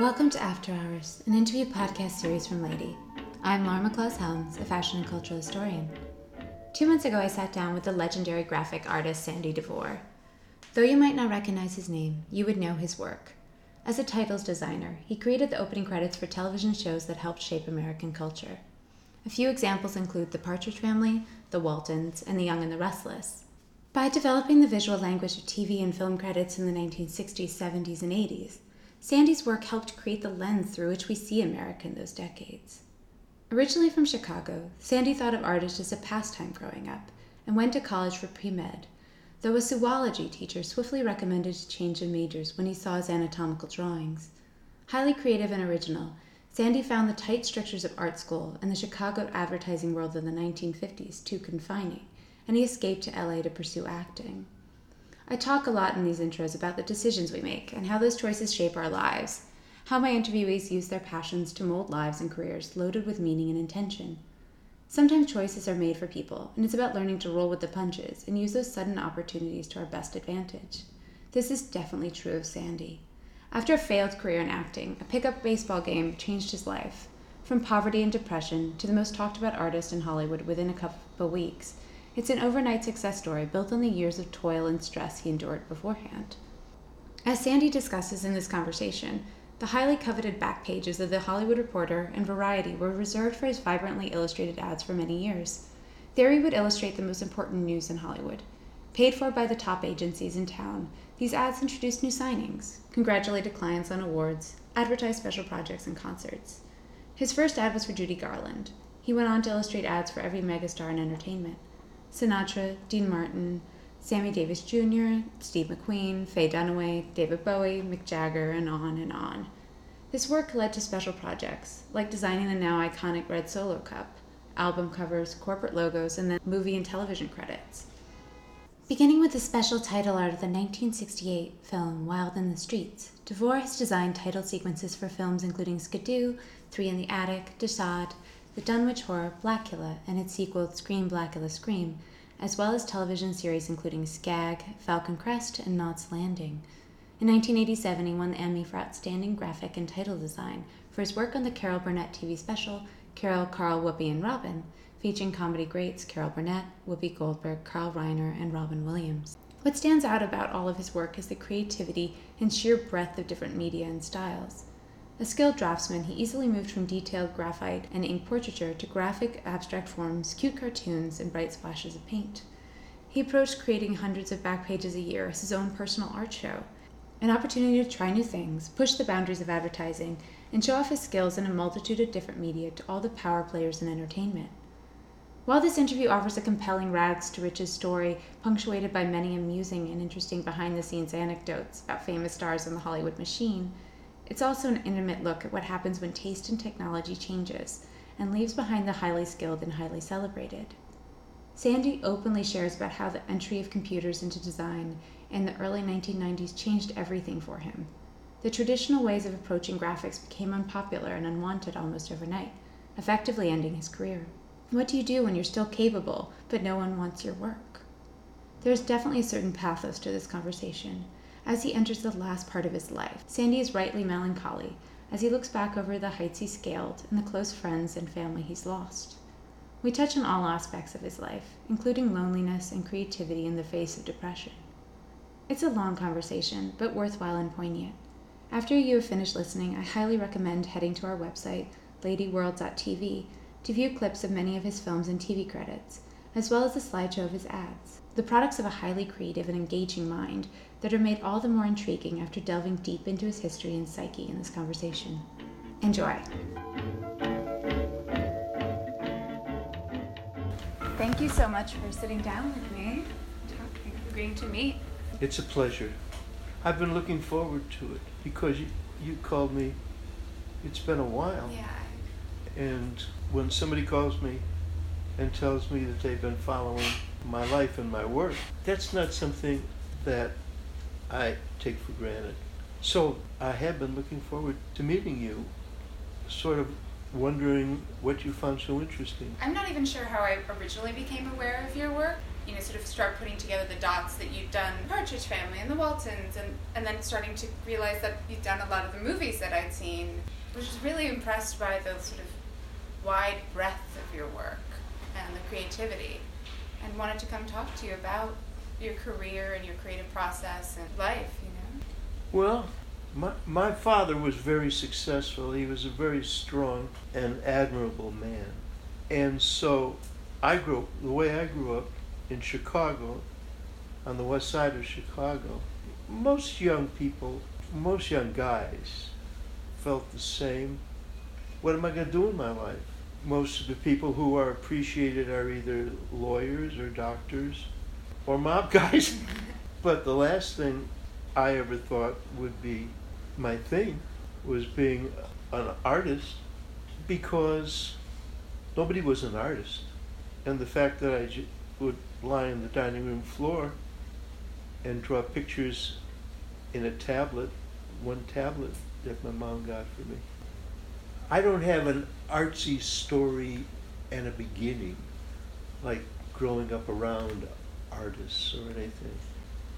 Welcome to After Hours, an interview podcast series from Lady. I'm Laura McLaws Helms, a fashion and cultural historian. Two months ago, I sat down with the legendary graphic artist Sandy DeVore. Though you might not recognize his name, you would know his work. As a titles designer, he created the opening credits for television shows that helped shape American culture. A few examples include The Partridge Family, The Waltons, and The Young and the Restless. By developing the visual language of TV and film credits in the 1960s, 70s, and 80s, Sandy's work helped create the lens through which we see America in those decades. Originally from Chicago, Sandy thought of art as a pastime growing up and went to college for pre med, though a zoology teacher swiftly recommended a change of majors when he saw his anatomical drawings. Highly creative and original, Sandy found the tight strictures of art school and the Chicago advertising world of the 1950s too confining, and he escaped to LA to pursue acting. I talk a lot in these intros about the decisions we make and how those choices shape our lives, how my interviewees use their passions to mold lives and careers loaded with meaning and intention. Sometimes choices are made for people, and it's about learning to roll with the punches and use those sudden opportunities to our best advantage. This is definitely true of Sandy. After a failed career in acting, a pickup baseball game changed his life. From poverty and depression to the most talked about artist in Hollywood within a couple of weeks, it's an overnight success story built on the years of toil and stress he endured beforehand. As Sandy discusses in this conversation, the highly coveted back pages of The Hollywood Reporter and Variety were reserved for his vibrantly illustrated ads for many years. There he would illustrate the most important news in Hollywood. Paid for by the top agencies in town, these ads introduced new signings, congratulated clients on awards, advertised special projects and concerts. His first ad was for Judy Garland. He went on to illustrate ads for every megastar in entertainment. Sinatra, Dean Martin, Sammy Davis Jr., Steve McQueen, Faye Dunaway, David Bowie, Mick Jagger, and on and on. This work led to special projects, like designing the now iconic red Solo Cup, album covers, corporate logos, and then movie and television credits. Beginning with the special title art of the 1968 film Wild in the Streets, DeVore has designed title sequences for films including Skidoo, Three in the Attic, De Sade, the Dunwich horror Blacula and its sequel Scream Blacula Scream, as well as television series including Skag, Falcon Crest, and Knots Landing. In 1987, he won the Emmy for Outstanding Graphic and Title Design for his work on the Carol Burnett TV special Carol, Carl, Whoopi, and Robin, featuring comedy greats Carol Burnett, Whoopi Goldberg, Carl Reiner, and Robin Williams. What stands out about all of his work is the creativity and sheer breadth of different media and styles. A skilled draftsman, he easily moved from detailed graphite and ink portraiture to graphic, abstract forms, cute cartoons, and bright splashes of paint. He approached creating hundreds of back pages a year as his own personal art show, an opportunity to try new things, push the boundaries of advertising, and show off his skills in a multitude of different media to all the power players in entertainment. While this interview offers a compelling rags to riches story, punctuated by many amusing and interesting behind the scenes anecdotes about famous stars in the Hollywood machine, it's also an intimate look at what happens when taste and technology changes and leaves behind the highly skilled and highly celebrated. Sandy openly shares about how the entry of computers into design in the early 1990s changed everything for him. The traditional ways of approaching graphics became unpopular and unwanted almost overnight, effectively ending his career. What do you do when you're still capable, but no one wants your work? There's definitely a certain pathos to this conversation, as he enters the last part of his life. Sandy is rightly melancholy as he looks back over the heights he scaled and the close friends and family he's lost. We touch on all aspects of his life, including loneliness and creativity in the face of depression. It's a long conversation, but worthwhile and poignant. After you have finished listening, I highly recommend heading to our website, ladyworld.tv, to view clips of many of his films and TV credits, as well as a slideshow of his ads, the products of a highly creative and engaging mind that are made all the more intriguing after delving deep into his history and psyche in this conversation. Enjoy. Thank you so much for sitting down with me, talking, agreeing to meet. It's a pleasure. I've been looking forward to it because you, you called me. It's been a while. Yeah. And when somebody calls me and tells me that they've been following my life and my work, that's not something that I take for granted. So I have been looking forward to meeting you, sort of wondering what you found so interesting. I'm not even sure how I originally became aware of your work. you know, sort of start putting together the dots that you'd done Partridge Family and the Waltons, and, and then starting to realize that you'd done a lot of the movies that I'd seen. I was just really impressed by the sort of wide breadth of your work and the creativity, and wanted to come talk to you about your career and your creative process and life, you know? Well, my, my father was very successful. He was a very strong and admirable man. And so I grew the way I grew up in Chicago, on the west side of Chicago, most young people, most young guys felt the same. What am I going to do in my life? Most of the people who are appreciated are either lawyers or doctors or mob guys. but the last thing I ever thought would be my thing was being an artist because nobody was an artist. And the fact that I j- would lie on the dining room floor and draw pictures in a tablet, one tablet that my mom got for me. I don't have an artsy story and a beginning, like growing up around artists or anything.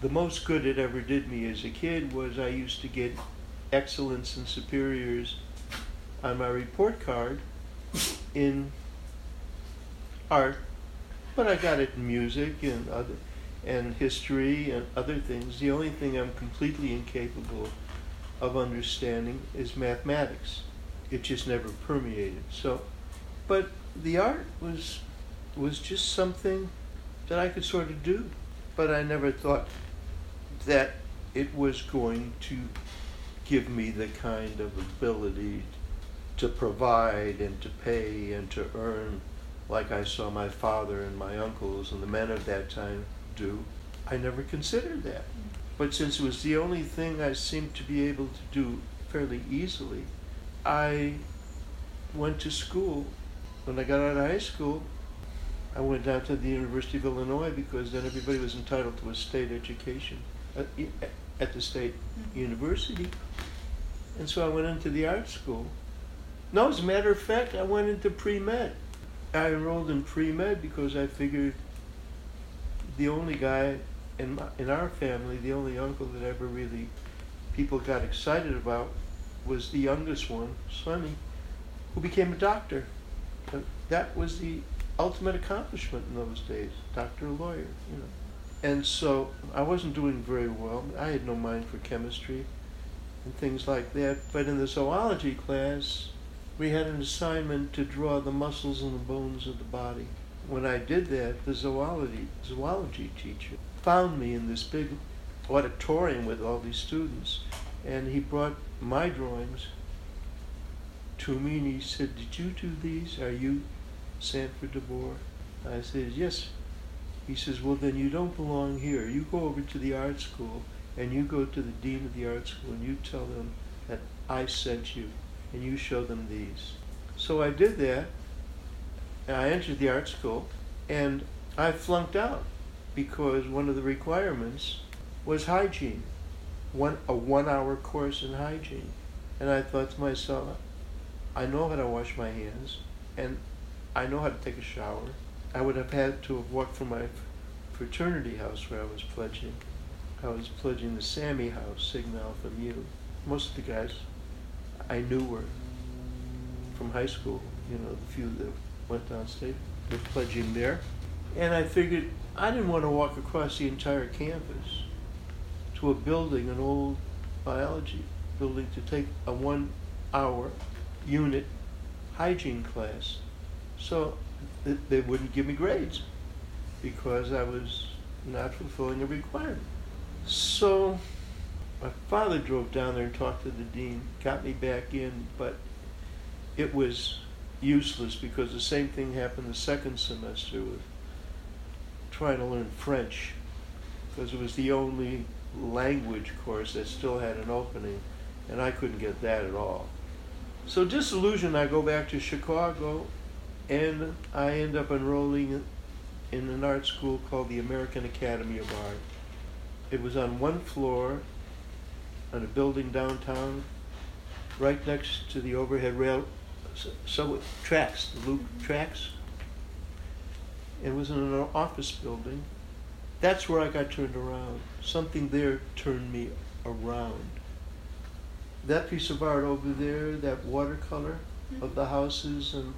The most good it ever did me as a kid was I used to get excellence and superiors on my report card in art, but I got it in music and other and history and other things. The only thing I'm completely incapable of understanding is mathematics. It just never permeated. So, but the art was was just something that I could sort of do, but I never thought that it was going to give me the kind of ability to provide and to pay and to earn like I saw my father and my uncles and the men of that time do. I never considered that. But since it was the only thing I seemed to be able to do fairly easily, I went to school. When I got out of high school, I went down to the University of Illinois because then everybody was entitled to a state education at, at the state mm-hmm. university. And so I went into the art school. No, as a matter of fact, I went into pre med. I enrolled in pre med because I figured the only guy in my, in our family, the only uncle that ever really people got excited about was the youngest one, Sonny, who became a doctor. That was the ultimate accomplishment in those days, doctor, lawyer, you know. And so I wasn't doing very well. I had no mind for chemistry and things like that. But in the zoology class, we had an assignment to draw the muscles and the bones of the body. When I did that, the zoology zoology teacher found me in this big auditorium with all these students, and he brought my drawings to me and he said, "Did you do these? Are you Sanford DeVore?" I said, "Yes." He says, "Well, then you don't belong here. You go over to the art school and you go to the dean of the art school and you tell them that I sent you and you show them these. So I did that. And I entered the art school and I flunked out because one of the requirements was hygiene, one a one-hour course in hygiene. And I thought to myself, I know how to wash my hands, and I know how to take a shower. I would have had to have walked from my fraternity house where I was pledging I was pledging the Sammy House, Sigma Alpha Mu. Most of the guys I knew were from high school, you know, the few that went downstate were pledging there. And I figured I didn't want to walk across the entire campus to a building, an old biology building, to take a one hour unit hygiene class. So they wouldn't give me grades because I was not fulfilling a requirement. So my father drove down there and talked to the dean, got me back in, but it was useless because the same thing happened the second semester with trying to learn French because it was the only language course that still had an opening and I couldn't get that at all. So disillusioned, I go back to Chicago and I end up enrolling in an art school called the American Academy of Art. It was on one floor on a building downtown, right next to the overhead rail, subway tracks, the loop tracks. It was in an office building, that's where I got turned around. Something there turned me around. That piece of art over there, that watercolor Mm-hmm. of the houses and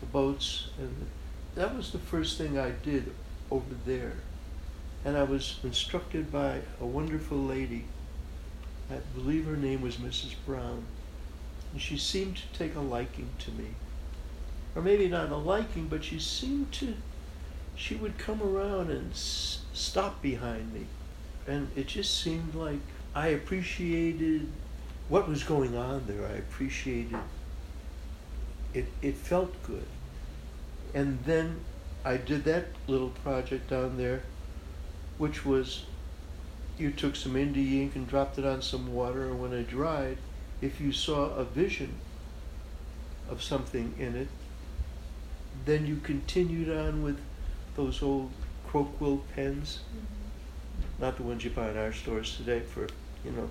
the boats, and that was the first thing I did over there. And I was instructed by a wonderful lady. I believe her name was Mrs. Brown. And she seemed to take a liking to me. Or maybe not a liking, but she seemed to, she would come around and s- stop behind me. And it just seemed like I appreciated what was going on there. I appreciated it, it felt good. And then I did that little project down there, which was you took some India ink and dropped it on some water, and when it dried, if you saw a vision of something in it, then you continued on with those old crowquill pens, not the ones you buy in our stores today for, you know,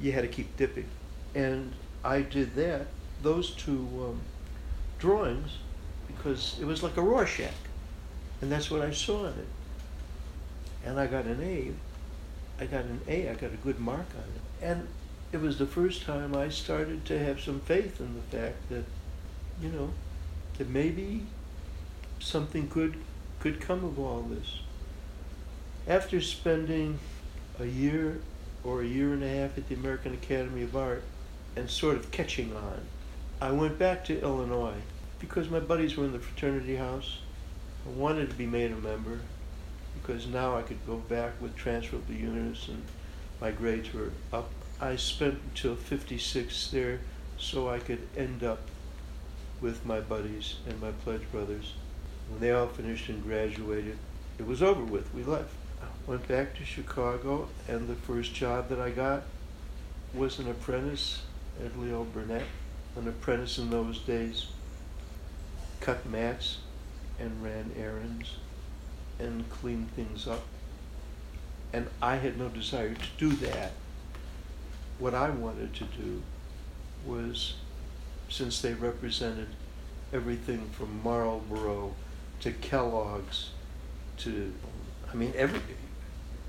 you had to keep dipping. And I did that, those two um, drawings, because it was like a Rorschach. And that's what I saw in it. And I got an A. I got an A, I got a good mark on it. And it was the first time I started to have some faith in the fact that, you know, that maybe something good could come of all this. After spending a year or a year and a half at the American Academy of Art and sort of catching on, I went back to Illinois because my buddies were in the fraternity house. I wanted to be made a member because now I could go back with transferable units and my grades were up. I spent until 56 there so I could end up with my buddies and my pledge brothers. When they all finished and graduated, it was over with. We left. Went back to Chicago, and the first job that I got was an apprentice at Leo Burnett. An apprentice in those days cut mats and ran errands and cleaned things up. And I had no desire to do that. What I wanted to do was, since they represented everything from Marlboro to Kellogg's to, I mean, every,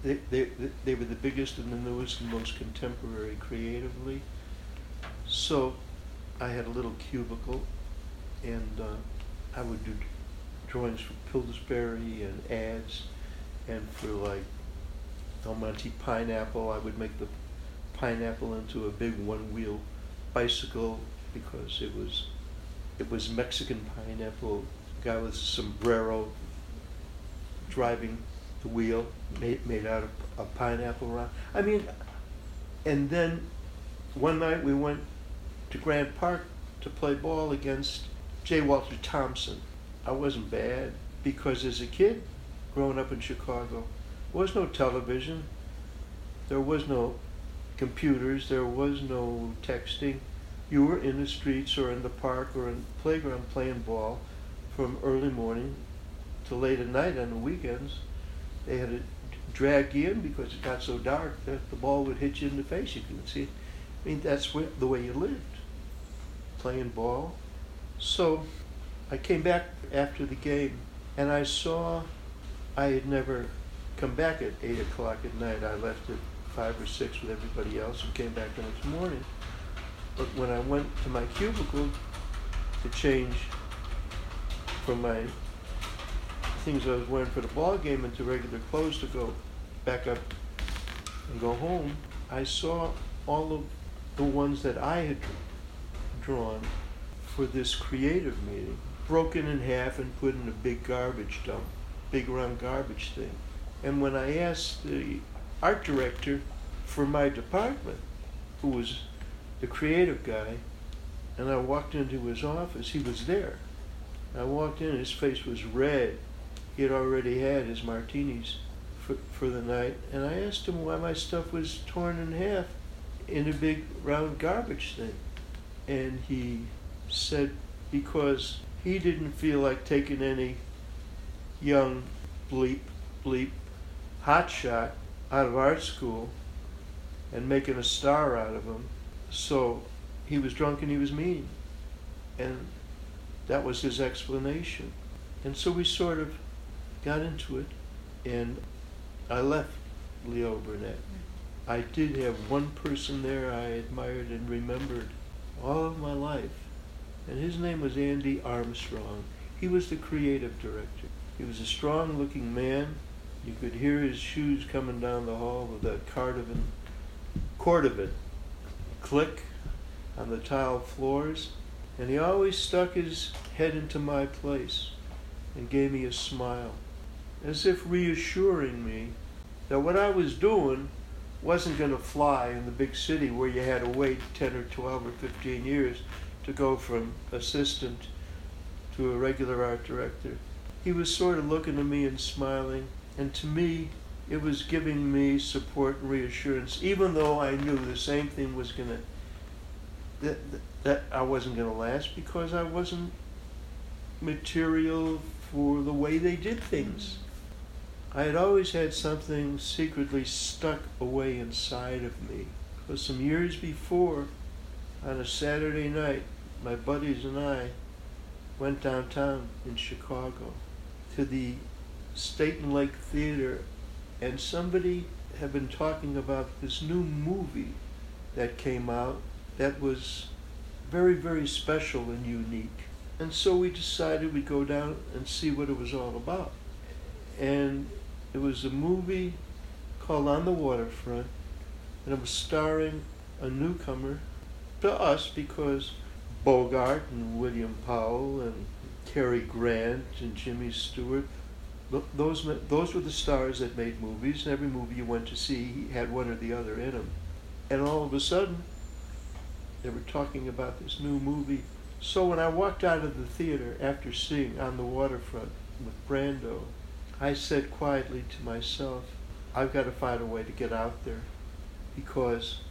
they, they, they were the biggest and the newest and most contemporary creatively. So I had a little cubicle and uh, I would do drawings for Pillsbury and ads and for like Del Monte pineapple. I would make the pineapple into a big one-wheel bicycle because it was it was Mexican pineapple. Guy with a sombrero driving the wheel made made out of a pineapple round. I mean, and then one night we went to Grant Park to play ball against J. Walter Thompson. I wasn't bad because as a kid, growing up in Chicago, there was no television, there was no computers, there was no texting. You were in the streets or in the park or in the playground playing ball from early morning to late at night on the weekends. They had to drag you in because it got so dark that the ball would hit you in the face. You couldn't see it. I mean, that's the way you lived, playing ball. So I came back after the game and I saw I had never come back at 8 o'clock at night. I left at 5 or 6 with everybody else and came back the next morning. But when I went to my cubicle to change from my things I was wearing for the ball game into regular clothes to go back up and go home, I saw all of the ones that I had drawn for this creative meeting broken in half and put in a big garbage dump, big round garbage thing. And when I asked the art director for my department, who was the creative guy, and I walked into his office, he was there. I walked in, his face was red. He had already had his martinis for, for the night, and I asked him why my stuff was torn in half in a big round garbage thing. And he said because he didn't feel like taking any young bleep bleep hotshot out of art school and making a star out of him. So he was drunk and he was mean. And that was his explanation. And so we sort of got into it. And I left Leo Burnett. I did have one person there I admired and remembered all of my life, and his name was Andy Armstrong. He was the creative director. He was a strong looking man. You could hear his shoes coming down the hall with that Cardigan, Cordovan click on the tile floors, and he always stuck his head into my place and gave me a smile, as if reassuring me that what I was doing wasn't going to fly in the big city where you had to wait 10 or 12 or 15 years to go from assistant to a regular art director. He was sort of looking at me and smiling, and to me, it was giving me support and reassurance, even though I knew the same thing was going to, that, that I wasn't going to last because I wasn't material for the way they did things. I had always had something secretly stuck away inside of me. Because some years before, on a Saturday night, my buddies and I went downtown in Chicago to the State-Lake Theater, and somebody had been talking about this new movie that came out that was very, very special and unique. And so we decided we'd go down and see what it was all about. And it was a movie called On the Waterfront, and it was starring a newcomer to us because Bogart and William Powell and Cary Grant and Jimmy Stewart, those, those were the stars that made movies, and every movie you went to see had one or the other in them. And all of a sudden, they were talking about this new movie. So when I walked out of the theater after seeing On the Waterfront with Brando, I said quietly to myself, I've got to find a way to get out there because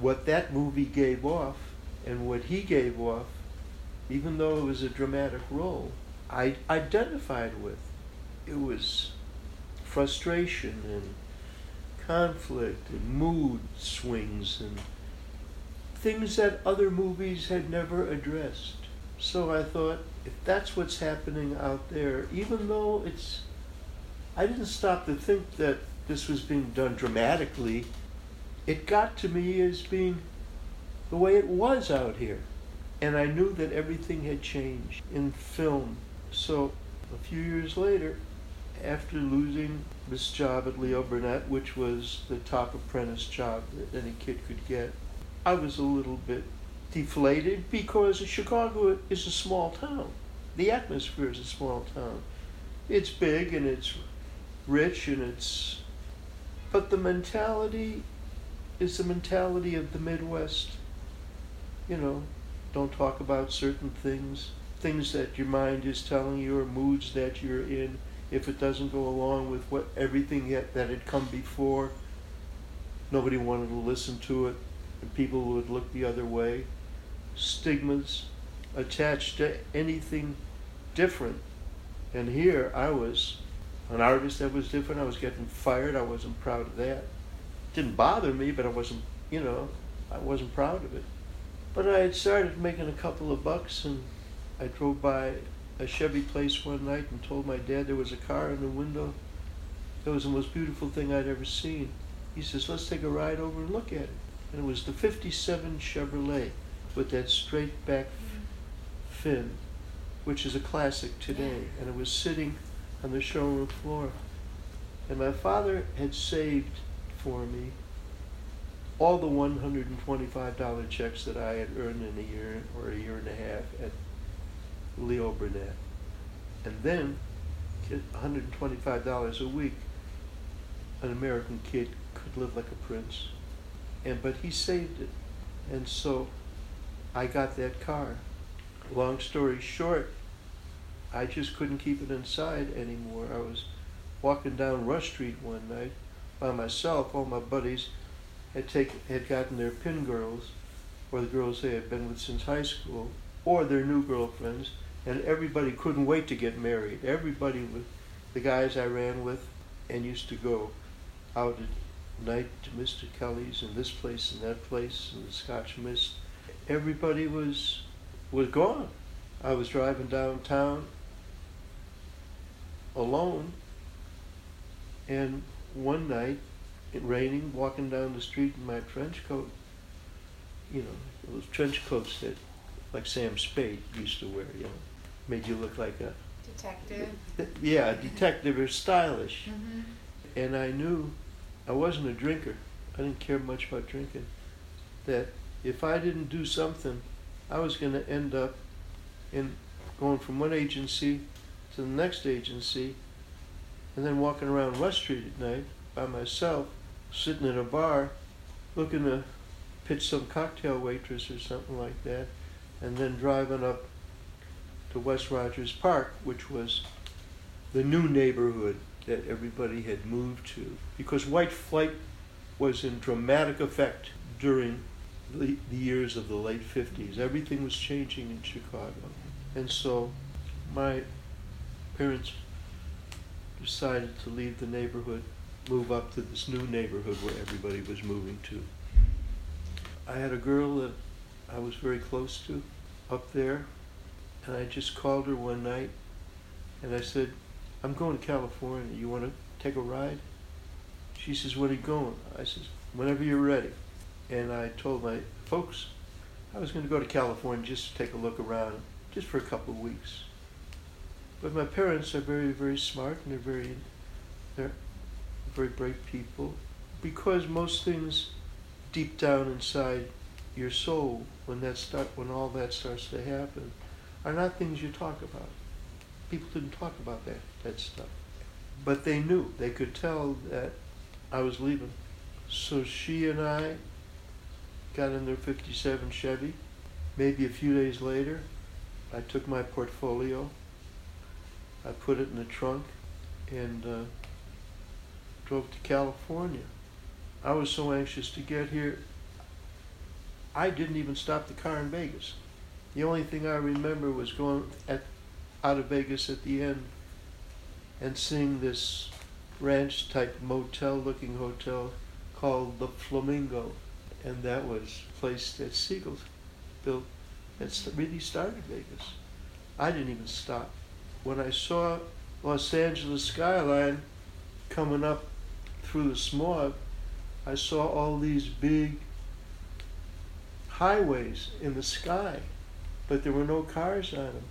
what that movie gave off and what he gave off, even though it was a dramatic role, I identified with. It was frustration and conflict and mood swings and things that other movies had never addressed. So I thought, if that's what's happening out there, even though it's I didn't stop to think that this was being done dramatically. It got to me as being the way it was out here. And I knew that everything had changed in film. So a few years later, after losing this job at Leo Burnett, which was the top apprentice job that any kid could get, I was a little bit deflated because Chicago is a small town. The atmosphere is a small town. It's big and it's rich and it's but the mentality is the mentality of the Midwest. You know, don't talk about certain things, things that your mind is telling you or moods that you're in. If it doesn't go along with what everything yet that had come before, nobody wanted to listen to it, and people would look the other way. Stigmas attached to anything different. And here I was an artist that was different. I was getting fired. I wasn't proud of that. It didn't bother me, but I wasn't, you know, I wasn't proud of it. But I had started making a couple of bucks, and I drove by a Chevy place one night and told my dad there was a car in the window. It was the most beautiful thing I'd ever seen. He says, let's take a ride over and look at it. And it was the 57 Chevrolet with that straight back mm-hmm. fin, which is a classic today. And it was sitting on the showroom floor. And my father had saved for me all the $125 checks that I had earned in a year or a year and a half at Leo Burnett. And then $125 a week, an American kid could live like a prince. And but he saved it. And so I got that car. Long story short, I just couldn't keep it inside anymore. I was walking down Rush Street one night by myself. All my buddies had taken had gotten their pin girls, or the girls they had been with since high school, or their new girlfriends, and everybody couldn't wait to get married. Everybody with the guys I ran with and used to go out at night to Mr. Kelly's and this place and that place and the Scotch Mist. Everybody was was gone. I was driving downtown alone. And one night, it raining, walking down the street in my trench coat, you know, those trench coats that, like Sam Spade used to wear, you know, made you look like a Detective. yeah, a detective or stylish. Mm-hmm. And I knew I wasn't a drinker. I didn't care much about drinking. That if I didn't do something, I was going to end up in going from one agency to the next agency, and then walking around West Street at night by myself, sitting in a bar, looking to pitch some cocktail waitress or something like that, and then driving up to West Rogers Park, which was the new neighborhood that everybody had moved to. Because white flight was in dramatic effect during the, the years of the late 50s. Everything was changing in Chicago. And so my parents decided to leave the neighborhood, move up to this new neighborhood where everybody was moving to. I had a girl that I was very close to up there, and I just called her one night and I said, I'm going to California. You want to take a ride? She says, When are you going? I says, Whenever you're ready. And I told my folks I was going to go to California just to take a look around, just for a couple of weeks. But my parents are very, very smart and they're very, they're very bright people. Because most things deep down inside your soul, when that start, when all that starts to happen, are not things you talk about. People didn't talk about that, that stuff. But they knew, they could tell that I was leaving. So she and I got in their 57 Chevy. Maybe a few days later, I took my portfolio, I put it in the trunk, and uh, drove to California. I was so anxious to get here, I didn't even stop the car in Vegas. The only thing I remember was going at, out of Vegas at the end and seeing this ranch type motel looking hotel called the Flamingo. And that was placed at Siegel built that really started Vegas. I didn't even stop. When I saw Los Angeles skyline coming up through the smog, I saw all these big highways in the sky but there were no cars on them.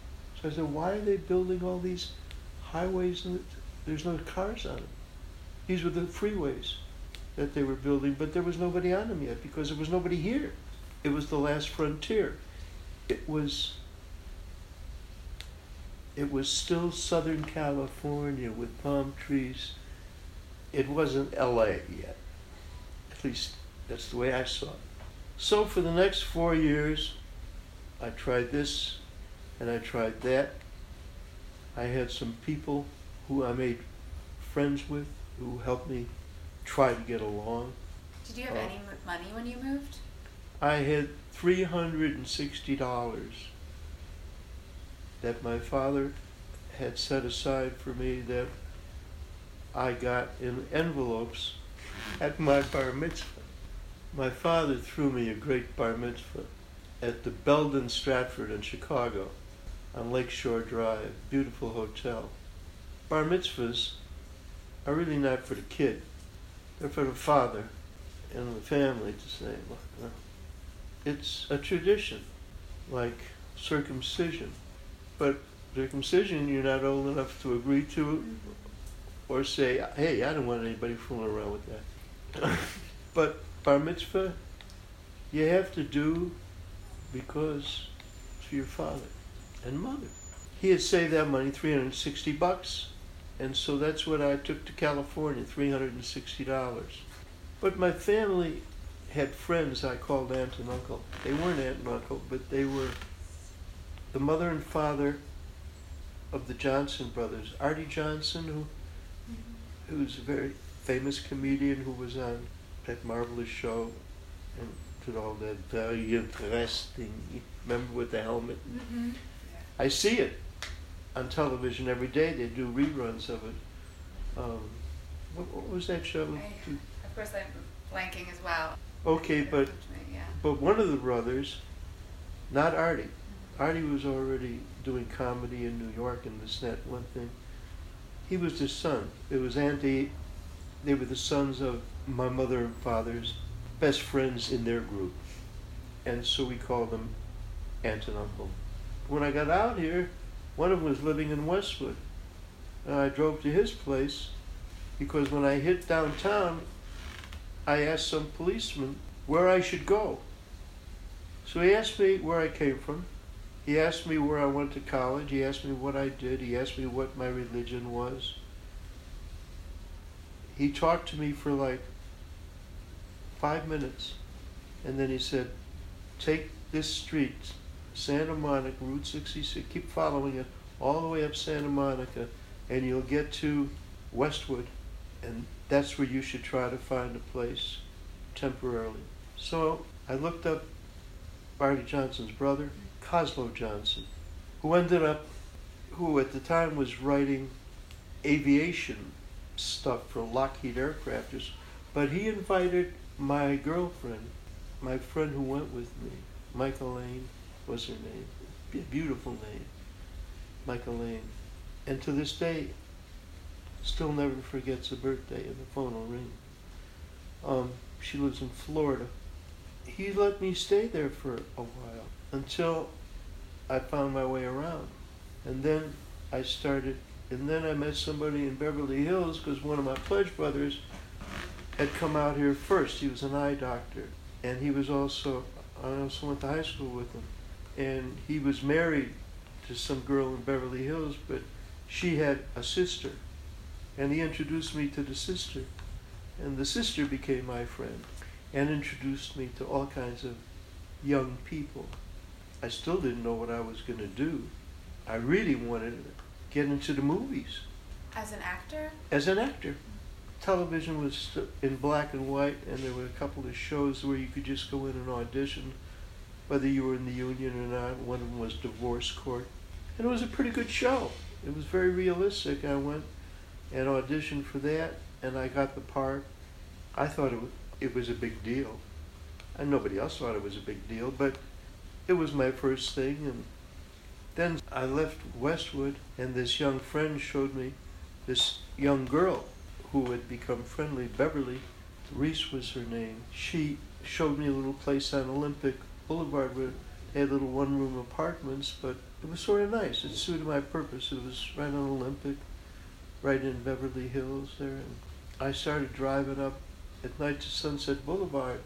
So I said, why are they building all these highways and there's no cars on them? These were the freeways that they were building, but there was nobody on them yet because there was nobody here. It was the last frontier. It was it was still Southern California with palm trees. It wasn't LA yet. At least that's the way I saw it. So for the next four years, I tried this and I tried that. I had some people who I made friends with who helped me try to get along. Did you have uh, any money when you moved? I had $360 that my father had set aside for me that I got in envelopes at my bar mitzvah. My father threw me a great bar mitzvah at the Belden Stratford in Chicago on Lakeshore Drive, beautiful hotel. Bar mitzvahs are really not for the kid, they're for the father and the family to say, look, uh, it's a tradition, like circumcision. But circumcision, you're not old enough to agree to or say, hey, I don't want anybody fooling around with that. but bar mitzvah, you have to do because it's your father and mother. He had saved that money, 360 bucks, and so that's what I took to California, $360. But my family had friends I called aunt and uncle. They weren't aunt and uncle, but they were the mother and father of the Johnson brothers. Arte Johnson, who who's a very famous comedian who was on that marvelous show, and did all that very interesting. Remember with the helmet? Mm-hmm. I see it on television every day. They do reruns of it. Um, what, what, was that show? I, of course, I'm blanking as well. Okay, but yeah. but one of the brothers, not Arte. Mm-hmm. Arte was already doing comedy in New York and this, that, one thing. He was his son. It was Andy they were the sons of my mother and father's best friends in their group. And so we called them aunt and uncle. When I got out here, one of them was living in Westwood. And I drove to his place because when I hit downtown, I asked some policeman where I should go. So he asked me where I came from. He asked me where I went to college. He asked me what I did. He asked me what my religion was. He talked to me for like five minutes. And then he said, Take this street, Santa Monica, Route 66, keep following it all the way up Santa Monica, and you'll get to Westwood. And that's where you should try to find a place temporarily. So I looked up Barney Johnson's brother, Cosmo Johnson, who ended up, who at the time was writing aviation stuff for Lockheed Aircrafters, but he invited my girlfriend, my friend who went with me, Michael Lane was her name, a beautiful name, Michael Lane, and to this day, still never forgets a birthday and the phone will ring. Um, she lives in Florida. He let me stay there for a while until I found my way around. And then I started, and then I met somebody in Beverly Hills because one of my pledge brothers had come out here first. He was an eye doctor. And he was also, I also went to high school with him. And he was married to some girl in Beverly Hills, but she had a sister. And he introduced me to the sister. And the sister became my friend and introduced me to all kinds of young people. I still didn't know what I was going to do. I really wanted to get into the movies. As an actor? As an actor. Television was in black and white, and there were a couple of shows where you could just go in and audition, whether you were in the union or not. One of them was Divorce Court. And it was a pretty good show. It was very realistic. I went and auditioned for that, and I got the part. I thought it was, it was a big deal. And nobody else thought it was a big deal, but it was my first thing. And then I left Westwood, and this young friend showed me this young girl who had become friendly, Beverly. Reese was her name. She showed me a little place on Olympic Boulevard where they had little one room apartments, but it was sort of nice. It suited my purpose. It was right on Olympic, right in Beverly Hills there. And I started driving up at night to Sunset Boulevard,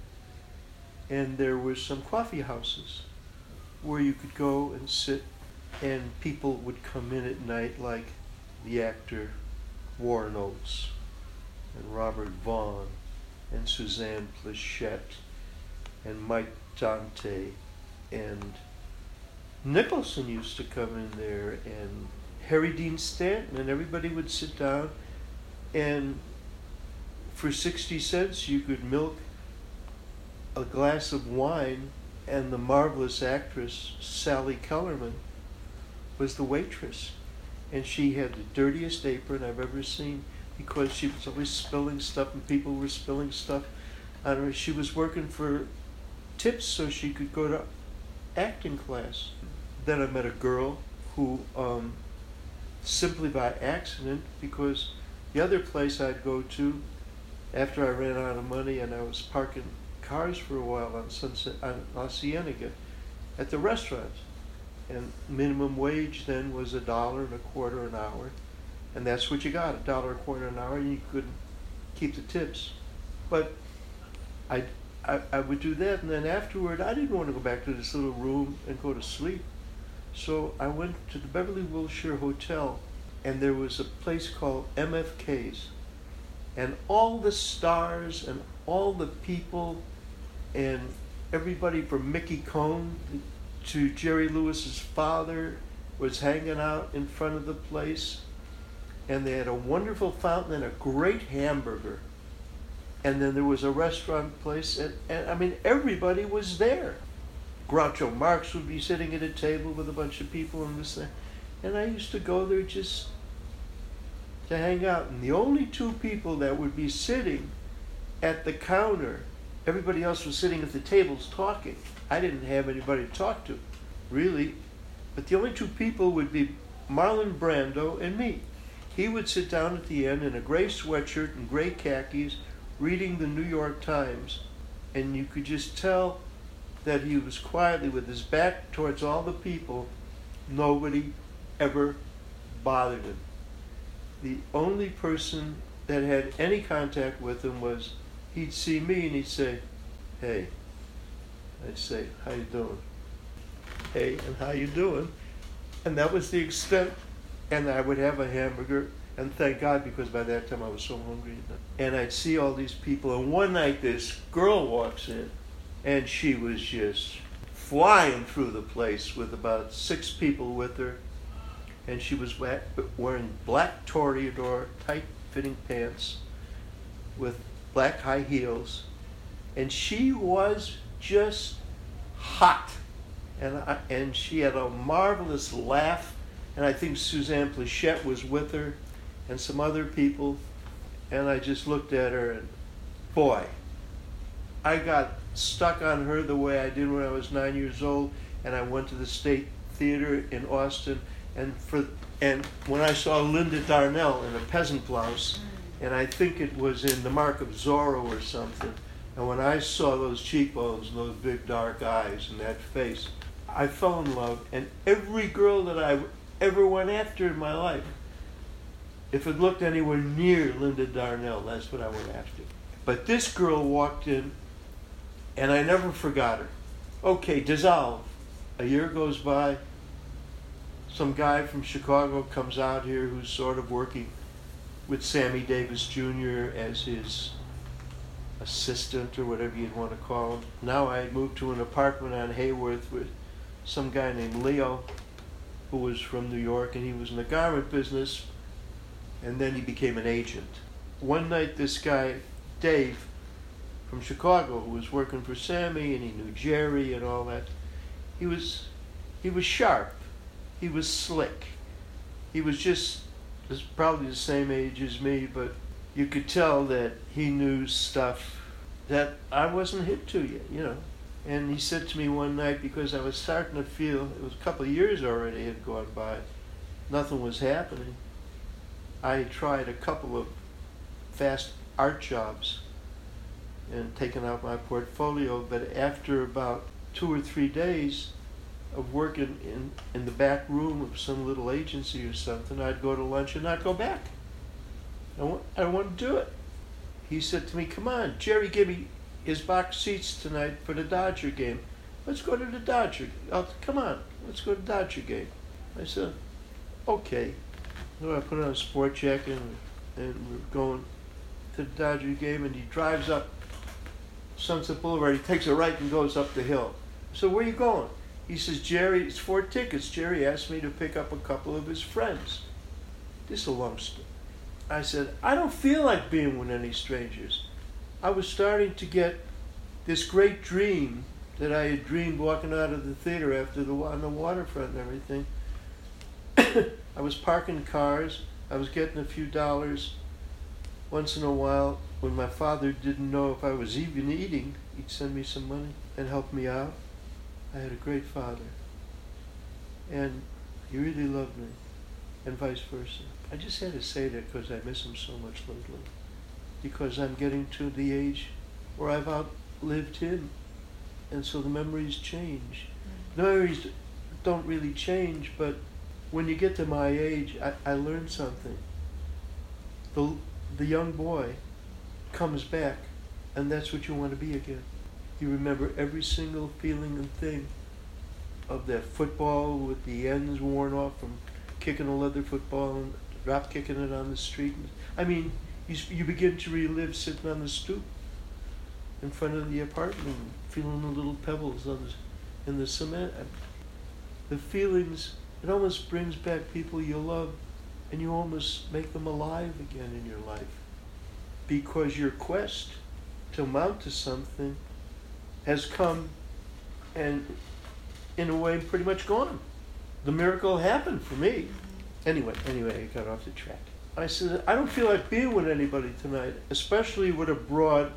and there were some coffee houses where you could go and sit, and people would come in at night, like the actor Warren Oates, and Robert Vaughn, and Suzanne Pleshette, and Mike Dante, and Nicholson used to come in there, and Harry Dean Stanton, and everybody would sit down, and for 60 cents you could milk a glass of wine and the marvelous actress Sally Kellerman was the waitress. And she had the dirtiest apron I've ever seen because she was always spilling stuff and people were spilling stuff on her. She was working for tips so she could go to acting class. Then I met a girl who, um, simply by accident, because the other place I'd go to after I ran out of money and I was parking cars for a while on Sunset on La Cienega at the restaurants. And minimum wage then was a dollar and a quarter an hour. And that's what you got, a dollar and a quarter an hour, and you couldn't keep the tips. But I, I, I would do that, and then afterward, I didn't want to go back to this little room and go to sleep. So I went to the Beverly Wilshire Hotel, and there was a place called MFK's. And all the stars and all the people and everybody from Mickey Cohen to Jerry Lewis's father was hanging out in front of the place. And they had a wonderful fountain and a great hamburger. And then there was a restaurant place, and, and I mean, everybody was there. Groucho Marx would be sitting at a table with a bunch of people and this thing. And I used to go there just to hang out. And the only two people that would be sitting at the counter Everybody else was sitting at the tables talking. I didn't have anybody to talk to, really. But the only two people would be Marlon Brando and me. he would sit down at the end in a gray sweatshirt and gray khakis reading the New York Times. And you could just tell that he was quietly with his back towards all the people. Nobody ever bothered him. The only person that had any contact with him was he'd see me and he'd say, Hey. I'd say, How you doing? Hey, and how you doing? And that was the extent. And I would have a hamburger, and thank God because by that time I was so hungry. And I'd see all these people, and one night this girl walks in, and she was just flying through the place with about six people with her, and she was wearing black toreador, tight-fitting pants, with black high heels, and she was just hot. And I, and she had a marvelous laugh, and I think Suzanne Pleshette was with her, and some other people, and I just looked at her and, boy, I got stuck on her the way I did when I was nine years old, and I went to the State Theater in Austin, and for and when I saw Linda Darnell in a peasant blouse, and I think it was in The Mark of Zorro or something, and when I saw those cheekbones and those big dark eyes and that face, I fell in love, and every girl that I ever went after in my life, if it looked anywhere near Linda Darnell, that's what I went after. But this girl walked in, and I never forgot her. Okay, dissolve. A year goes by. Some guy from Chicago comes out here who's sort of working with Sammy Davis Jr. as his assistant or whatever you'd want to call him. Now I moved to an apartment on Hayworth with some guy named Leo who was from New York and he was in the garment business and then he became an agent. One night this guy, Dave, from Chicago, who was working for Sammy and he knew Jerry and all that, he was he was sharp. He was slick. He was just was probably the same age as me, but you could tell that he knew stuff that I wasn't hip to yet, you know. And he said to me one night, because I was starting to feel, it was a couple of years already had gone by, nothing was happening. I tried a couple of fast art jobs and taken out my portfolio, but after about two or three days of working in, in the back room of some little agency or something, I'd go to lunch and not go back. I, want, I don't want to do it. He said to me, Come on, Jerry give me his box seats tonight for the Dodger game. Let's go to the Dodger. Oh, come on, let's go to the Dodger game. I said, okay. So I put on a sport jacket and, and we're going to the Dodger game, and he drives up Sunset Boulevard. He takes a right and goes up the hill. So where are you going? He says, Jerry, it's four tickets. Jerry asked me to pick up a couple of his friends. This is a story. I said, I don't feel like being with any strangers. I was starting to get this great dream that I had dreamed walking out of the theater after the on the waterfront and everything. I was parking cars. I was getting a few dollars. Once in a while, when my father didn't know if I was even eating, he'd send me some money and help me out. I had a great father. And he really loved me, and vice versa. I just had to say that because I miss him so much lately because I'm getting to the age where I've outlived him. And so the memories change. The memories don't really change, but when you get to my age, I, I learned something. The, the young boy comes back, and that's what you want to be again. You remember every single feeling and thing of that football with the ends worn off from kicking a leather football and drop kicking it on the street. I mean, you, you begin to relive sitting on the stoop in front of the apartment, feeling the little pebbles on the, in the cement. The feelings, it almost brings back people you love, and you almost make them alive again in your life. Because your quest to mount to something has come and, in a way, pretty much gone. The miracle happened for me. Anyway, anyway, I got off the track. I said, I don't feel like being with anybody tonight, especially with a broad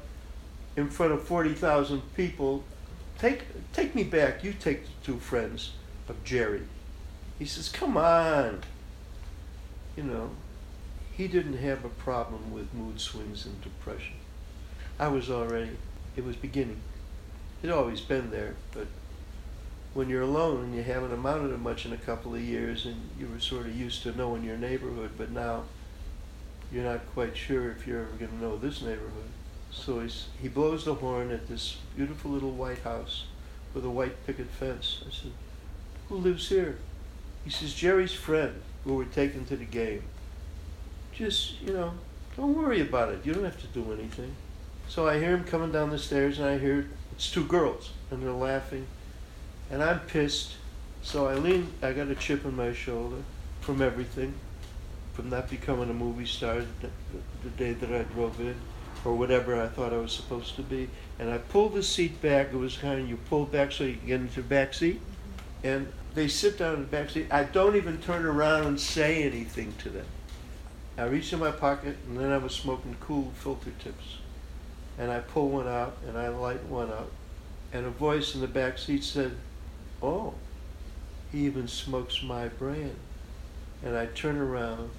in front of 40,000 people. Take, take me back. You take the two friends of Jerry. He says, Come on. You know, he didn't have a problem with mood swings and depression. I was already, it was beginning. It always been there, but when you're alone and you haven't amounted to much in a couple of years and you were sort of used to knowing your neighborhood, but now you're not quite sure if you're ever going to know this neighborhood. So he's, he blows the horn at this beautiful little white house with a white picket fence. I said, Who lives here? He says, Jerry's friend, who we're taking to the game. Just, you know, don't worry about it. You don't have to do anything. So I hear him coming down the stairs and I hear it's two girls and they're laughing. And I'm pissed. So I lean, I got a chip on my shoulder from everything, from not becoming a movie star the, the day that I drove in or whatever I thought I was supposed to be. And I pulled the seat back. It was kind of you pull back so you can get into the back seat. And they sit down in the back seat. I don't even turn around and say anything to them. I reach in my pocket, and then I was smoking Kool filter tips. And I pull one out, and I light one up. And a voice in the back seat said, Oh, he even smokes my brand. And I turn around,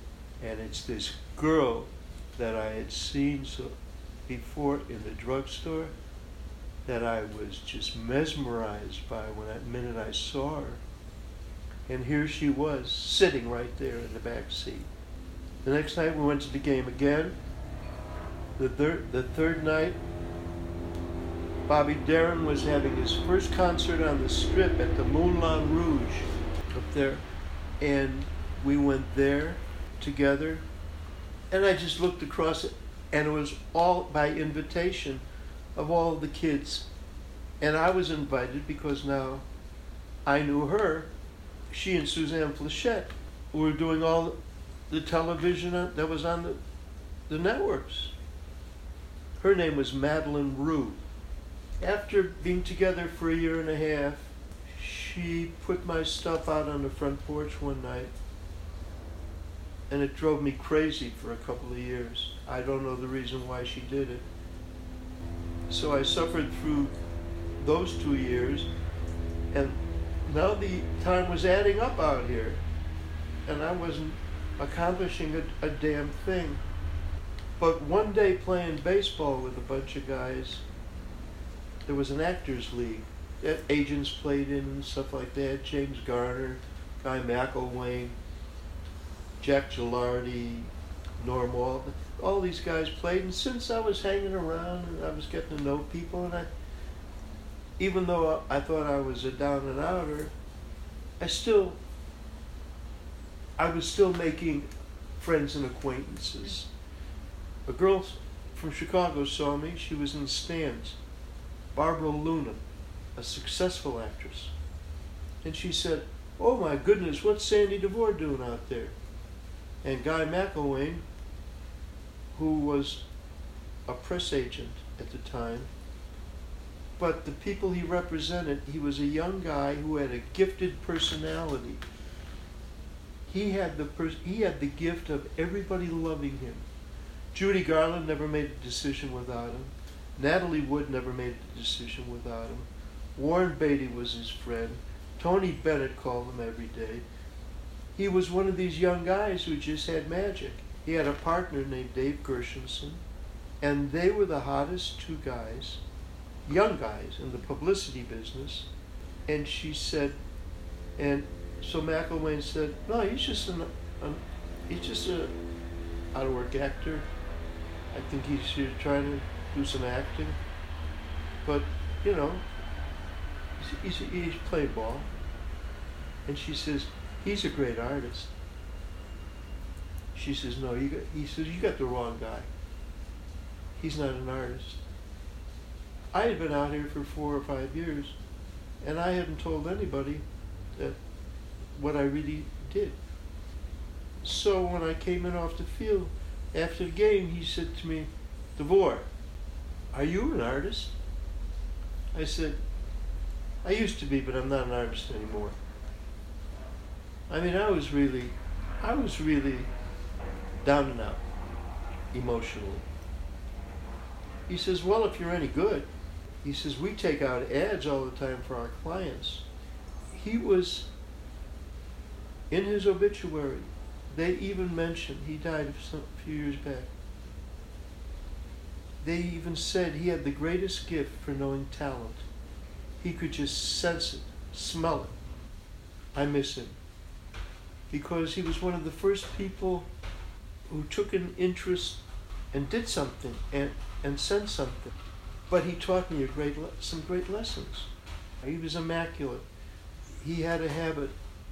and it's this girl that I had seen so before in the drugstore that I was just mesmerized by when that minute I saw her. And here she was, sitting right there in the back seat. The next night we went to the game again. The third, the third night, Bobby Darin was having his first concert on the strip at the Moulin Rouge up there. And we went there together. And I just looked across it, and it was all by invitation of all the kids. And I was invited because now I knew her. She and Suzanne Pleshette were doing all the television that was on the, the networks. Her name was Madlyn Rhue. After being together for a year and a half, she put my stuff out on the front porch one night, and it drove me crazy for a couple of years. I don't know the reason why she did it. So I suffered through those two years, and now the time was adding up out here, and I wasn't accomplishing a, a damn thing. But one day playing baseball with a bunch of guys, there was an actors league that agents played in and stuff like that. James Garner, Guy McElwaine, Jack Gilardi, Norm Wall, all these guys played. And since I was hanging around and I was getting to know people, and I, even though I thought I was a down and outer, I still I was still making friends and acquaintances. A girl from Chicago saw me. She was in the stands. Barbara Luna, a successful actress. And she said, Oh my goodness, what's Sandy Dvore doing out there? And Guy McElwaine, who was a press agent at the time, but the people he represented, he was a young guy who had a gifted personality he had the pers- he had the gift of everybody loving him. Judy Garland never made a decision without him. Natalie Wood never made a decision without him. Warren Beatty was his friend. Tony Bennett called him every day. He was one of these young guys who just had magic. He had a partner named Dave Gershenson, and they were the hottest two guys, young guys in the publicity business. And she said, and so McElwaine said, "No, he's just an, an he's just a out of work actor. I think he's trying to do some acting, but you know, he's, he's, he's playing ball." And she says, "He's a great artist." She says, "No, you got." He says, "You got the wrong guy. He's not an artist." I had been out here for four or five years, and I hadn't told anybody that what I really did. So when I came in off the field after the game, he said to me, Dvore, are you an artist? I said, I used to be, but I'm not an artist anymore. I mean, I was really, I was really down and out emotionally. He says, Well, if you're any good, he says, we take out ads all the time for our clients. He was in his obituary, They even mentioned he died a few years back. They even said he had the greatest gift for knowing talent. He could just sense it, smell it. I miss him because he was one of the first people who took an interest and did something and, and said something. But he taught me a great some great lessons. He was immaculate. He had a habit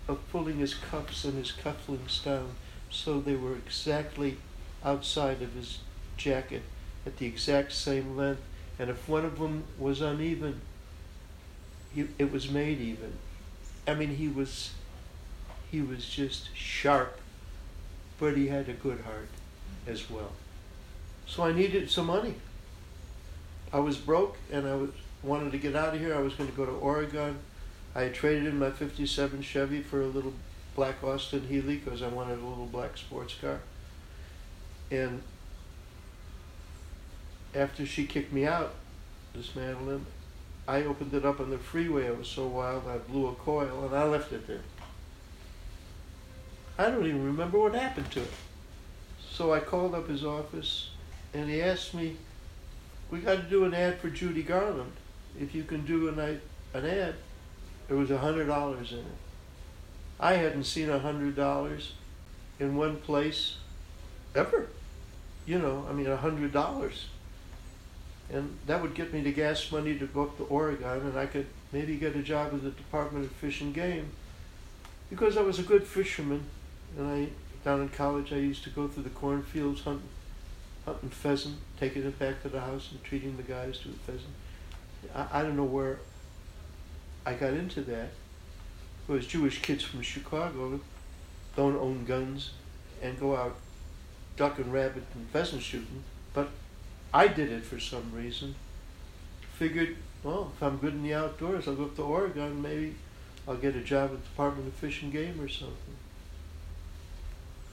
of pulling his cuffs and his cufflinks down so they were exactly outside of his jacket at the exact same length. And if one of them was uneven, he, it was made even. I mean, he was he was just sharp, but he had a good heart as well. So I needed some money. I was broke and I was wanted to get out of here. I was going to go to Oregon. I traded in my 57 Chevy for a little black Austin Healey because I wanted a little black sports car. And after she kicked me out, this Madlyn, I opened it up on the freeway. I was so wild, I blew a coil and I left it there. I don't even remember what happened to it. So I called up his office and he asked me, We got to do an ad for Judy Garland. If you can do an, an ad, there was a hundred dollars in it. I hadn't seen a hundred dollars in one place ever. You know, I mean, a hundred dollars. And that would get me the gas money to go up to Oregon, and I could maybe get a job with the Department of Fish and Game. Because I was a good fisherman, and I down in college I used to go through the cornfields hunting, hunting pheasant, taking it back to the house and treating the guys to a pheasant. I, I don't know where I got into that. Because Jewish kids from Chicago don't own guns and go out duck and rabbit and pheasant shooting, but I did it for some reason. Figured, well, if I'm good in the outdoors, I'll go up to Oregon. Maybe I'll get a job at the Department of Fish and Game or something.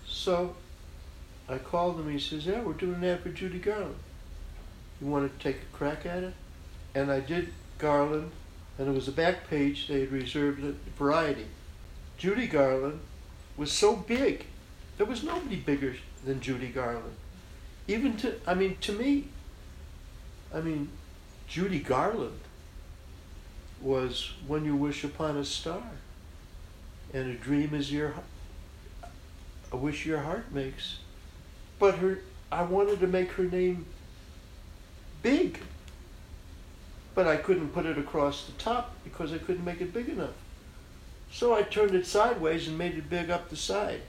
So I called him. He says, "Yeah, we're doing that for Judy Garland. You want to take a crack at it?" And I did Garland, and it was a back page they had reserved at Variety. Judy Garland was so big, there was nobody bigger than Judy Garland. Even to, I mean, to me, I mean, Judy Garland was when you wish upon a star, and a dream is your, a wish your heart makes. But her, I wanted to make her name big, but I couldn't put it across the top because I couldn't make it big enough. So I turned it sideways and made it big up the side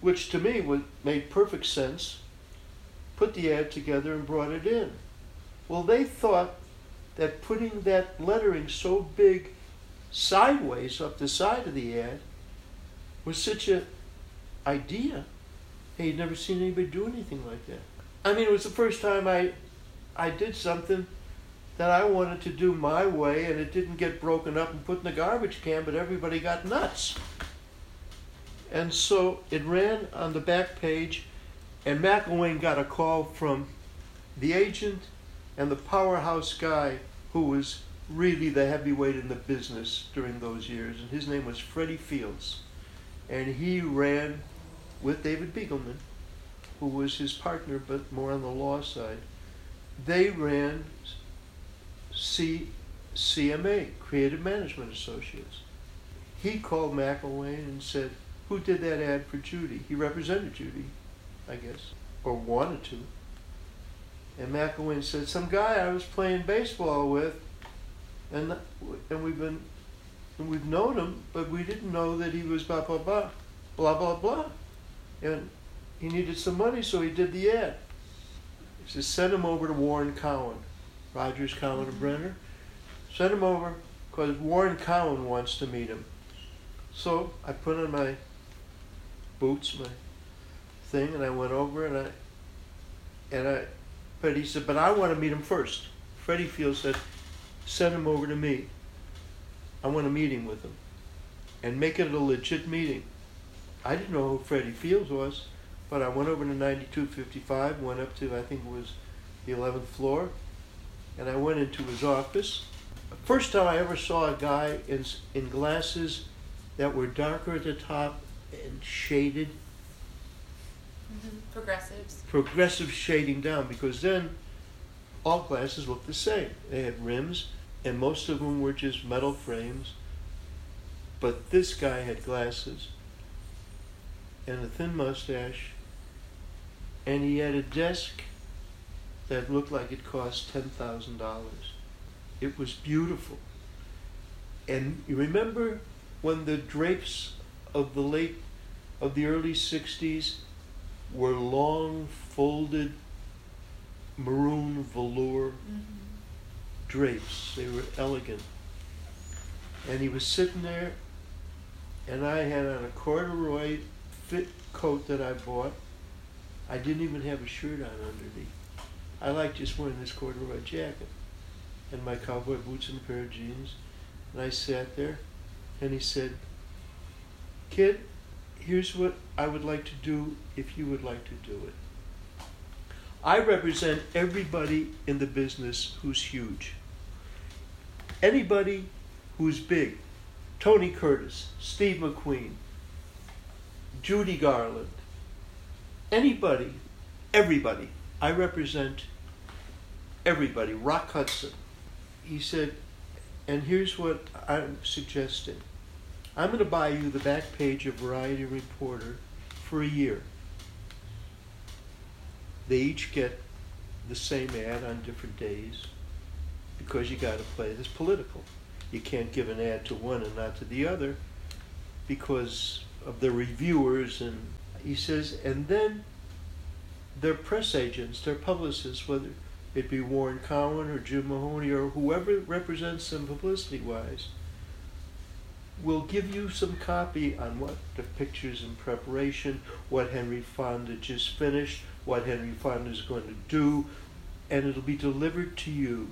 which to me would made perfect sense, put the ad together and brought it in. Well, they thought that putting that lettering so big sideways up the side of the ad was such a idea. They'd never seen anybody do anything like that. I mean, it was the first time I, I did something that I wanted to do my way, and it didn't get broken up and put in the garbage can, but everybody got nuts. And so it ran on the back page, and McElwaine got a call from the agent and the powerhouse guy who was really the heavyweight in the business during those years, and his name was Freddie Fields. And he ran with David Begelman, who was his partner but more on the law side. They ran C- CMA, Creative Management Associates. He called McElwaine and said, who did that ad for Judy? He represented Judy, I guess, or wanted to. And McElwaine said, some guy I was playing baseball with, and and we've been, and we've known him, but we didn't know that he was blah blah blah, blah blah blah, and he needed some money, so he did the ad. He says, send him over to Warren Cowan, Rogers, Cowan, and Brenner. Send him over because Warren Cowan wants to meet him. So I put on my boots, my thing, and I went over and I and I but he said, But I want to meet him first. Freddie Fields said, Send him over to me. I want a meeting with him. And make it a legit meeting. I didn't know who Freddie Fields was, but I went over to 9255, went up to, I think it was the 11th floor, and I went into his office. First time I ever saw a guy in, in glasses that were darker at the top and shaded. Mm-hmm. Progressives. Progressive shading down because then all glasses looked the same. They had rims, and most of them were just metal frames. But this guy had glasses and a thin mustache, and he had a desk that looked like it cost $10,000. It was beautiful. And you remember when the drapes of the late, of the early 60s were long, folded, maroon velour Mm-hmm. drapes. They were elegant. And he was sitting there, and I had on a corduroy fit coat that I bought. I didn't even have a shirt on underneath. I like just wearing this corduroy jacket and my cowboy boots and a pair of jeans. And I sat there, and he said, Kid, here's what I would like to do if you would like to do it. I represent everybody in the business who's huge. Anybody who's big. Tony Curtis, Steve McQueen, Judy Garland, anybody, everybody. I represent everybody. Rock Hudson. He said, and here's what I'm suggesting. I'm going to buy you the back page of Variety Reporter for a year. They each get the same ad on different days because you got to play this political. You can't give an ad to one and not to the other because of the reviewers and he says and then their press agents, their publicists, whether it be Warren Cowan or Jim Mahoney or whoever represents them publicity wise, will give you some copy on what the pictures in preparation, what Henry Fonda just finished, what Henry Fonda is going to do, and it'll be delivered to you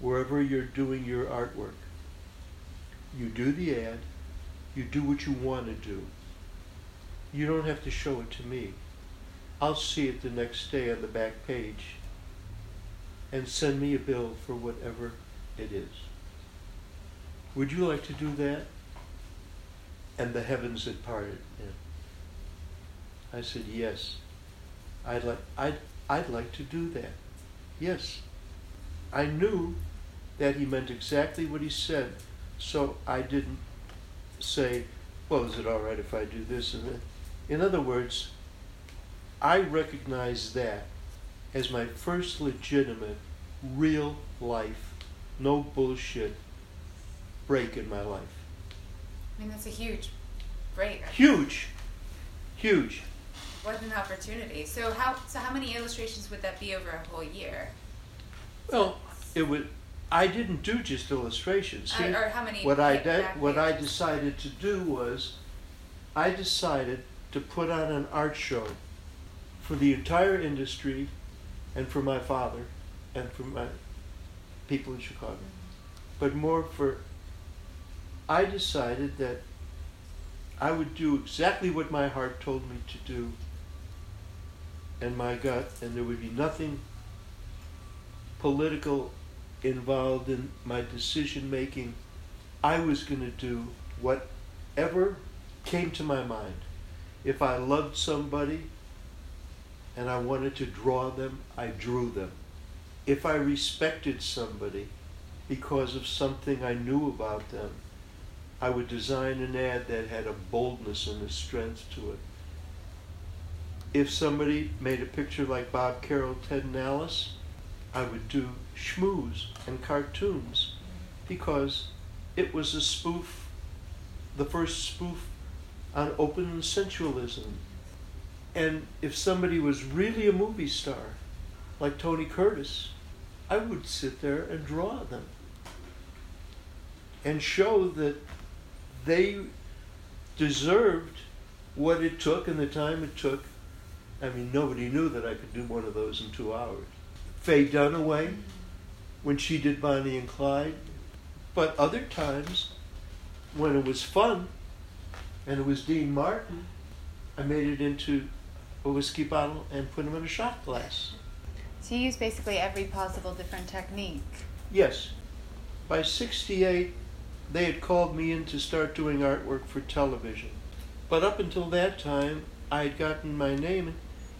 wherever you're doing your artwork. You do the ad, you do what you want to do. You don't have to show it to me. I'll see it the next day on the back page and send me a bill for whatever it is. Would you like to do that? And the heavens had parted. Yeah. I said, Yes. I'd like I'd I'd like to do that. Yes. I knew that he meant exactly what he said, so I didn't say, Well, is it all right if I do this and that? In other words, I recognize that as my first legitimate, real life, no bullshit break in my life. I mean, that's a huge break. Huge, huge. What an opportunity. So how so how many illustrations would that be over a whole year? Well, it would. I didn't do just illustrations. See, Uh, or how many what I did, what I decided to do was, I decided to put on an art show for the entire industry, and for my father, and for my people in Chicago, but more for. I decided that I would do exactly what my heart told me to do, and my gut, and there would be nothing political involved in my decision making. I was going to do whatever came to my mind. If I loved somebody and I wanted to draw them, I drew them. If I respected somebody because of something I knew about them, I would design an ad that had a boldness and a strength to it. If somebody made a picture like Bob Carroll, Ted and Alice, I would do schmooze and cartoons because it was a spoof, the first spoof on open sensualism. And if somebody was really a movie star, like Tony Curtis, I would sit there and draw them and show that they deserved what it took and the time it took. I mean, nobody knew that I could do one of those in two hours. Faye Dunaway, when she did Bonnie and Clyde, but other times, when it was fun, and it was Dean Martin, I made it into a whiskey bottle and put them in a shot glass. So you use basically every possible different technique. Yes. By 68, they had called me in to start doing artwork for television. But up until that time, I had gotten my name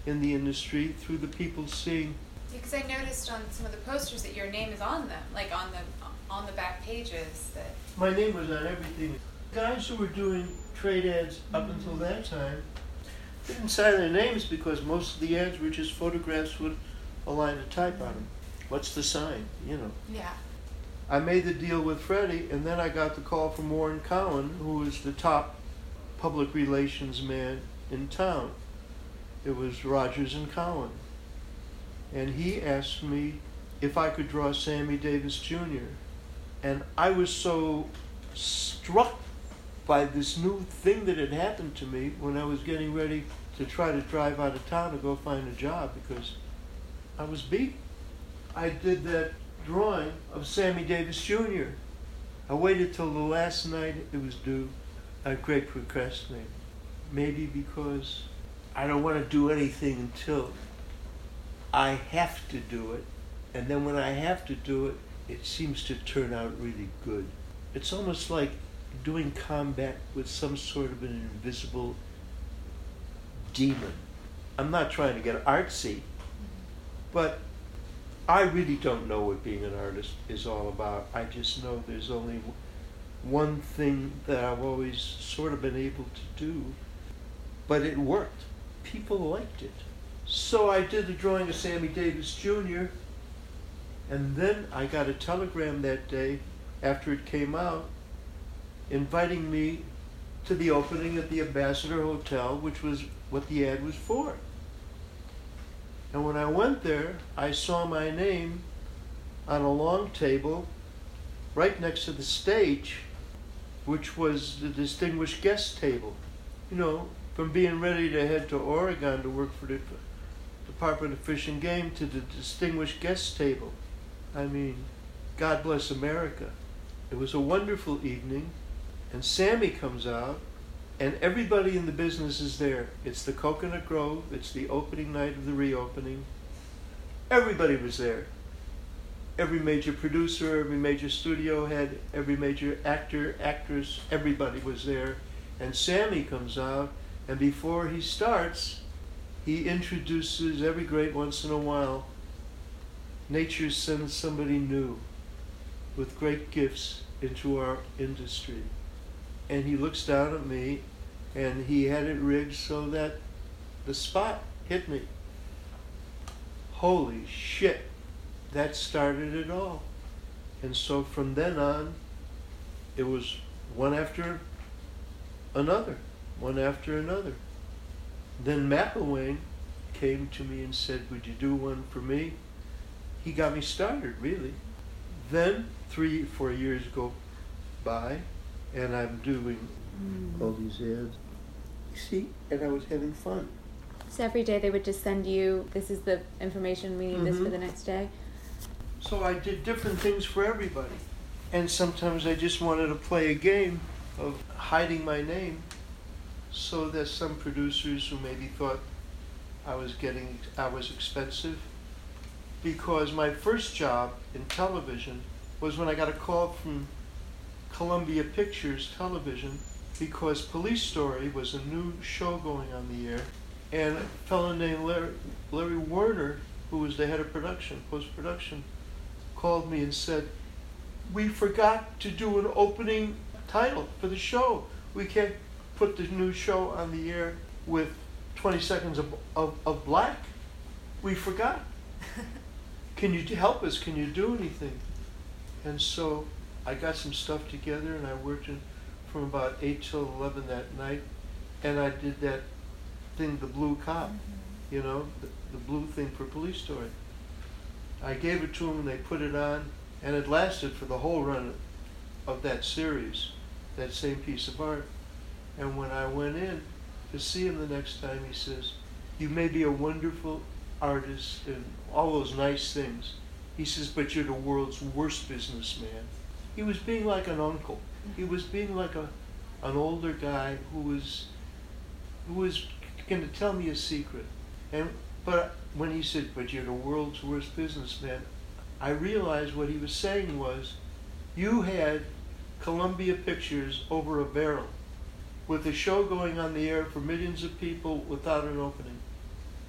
in the industry through the people seeing. Because I noticed on some of the posters that your name is on them, like on the on the back pages. That My name was on everything. Guys who were doing trade ads up Mm-hmm. until that time didn't sign their names because most of the ads were just photographs with a line of type on them. What's the sign? You know. yeah. I made the deal with Freddie, and then I got the call from Warren Cowan, who was the top public relations man in town. It was Rogers and Cowan. And he asked me if I could draw Sammy Davis Jr. And I was so struck by this new thing that had happened to me when I was getting ready to try to drive out of town to go find a job because I was beat. I did that drawing of Sammy Davis Jr. I waited till the last night it was due. I great procrastinator. Maybe because I don't want to do anything until I have to do it. And then when I have to do it, it seems to turn out really good. It's almost like doing combat with some sort of an invisible demon. I'm not trying to get artsy, but I really don't know what being an artist is all about. I just know there's only one thing that I've always sort of been able to do, but it worked. People liked it. So I did the drawing of Sammy Davis Jr., and then I got a telegram that day after it came out inviting me to the opening at the Ambassador Hotel, which was what the ad was for. And when I went there, I saw my name on a long table right next to the stage, which was the distinguished guest table. You know, from being ready to head to Oregon to work for the Department of Fish and Game to the distinguished guest table. I mean, God bless America. It was a wonderful evening, and Sammy comes out, and everybody in the business is there. It's the Cocoanut Grove, it's the opening night of the reopening. Everybody was there. Every major producer, every major studio head, every major actor, actress, everybody was there. And Sammy comes out, and before he starts, he introduces every great once in a while. Nature sends somebody new with great gifts into our industry. And he looks down at me and he had it rigged so that the spot hit me. Holy shit. That started it all. And so from then on, it was one after another, one after another. Then McElwaine came to me and said, Would you do one for me? He got me started, really. Then three, four years go by, and I'm doing all these ads. You see, and I was having fun. So every day they would just send you, this is the information, we need this for the mm-hmm. next day. So I did different things for everybody. And sometimes I just wanted to play a game of hiding my name so that some producers who maybe thought I was getting I was expensive because my first job in television was when I got a call from Columbia Pictures Television because Police Story was a new show going on the air and a fellow named Larry, Larry Werner who was the head of production, post production, called me and said, We forgot to do an opening title for the show. We can't put the new show on the air with 20 seconds of, of, of black. We forgot. Can you help us? Can you do anything? And so I got some stuff together and I worked in, from about 8 till 11 that night. And I did that thing, the blue cop, mm-hmm. you know, the, the blue thing for Police Story. I gave it to them and they put it on, and it lasted for the whole run of that series, that same piece of art. And when I went in to see him the next time, he says, You may be a wonderful artist and all those nice things. He says, But you're the world's worst businessman. He was being like an uncle. He was being like a, an older guy who was, who was going to tell me a secret. And but when he said, "But you're the world's worst businessman," I realized what he was saying was, you had Columbia Pictures over a barrel with a show going on the air for millions of people without an opening.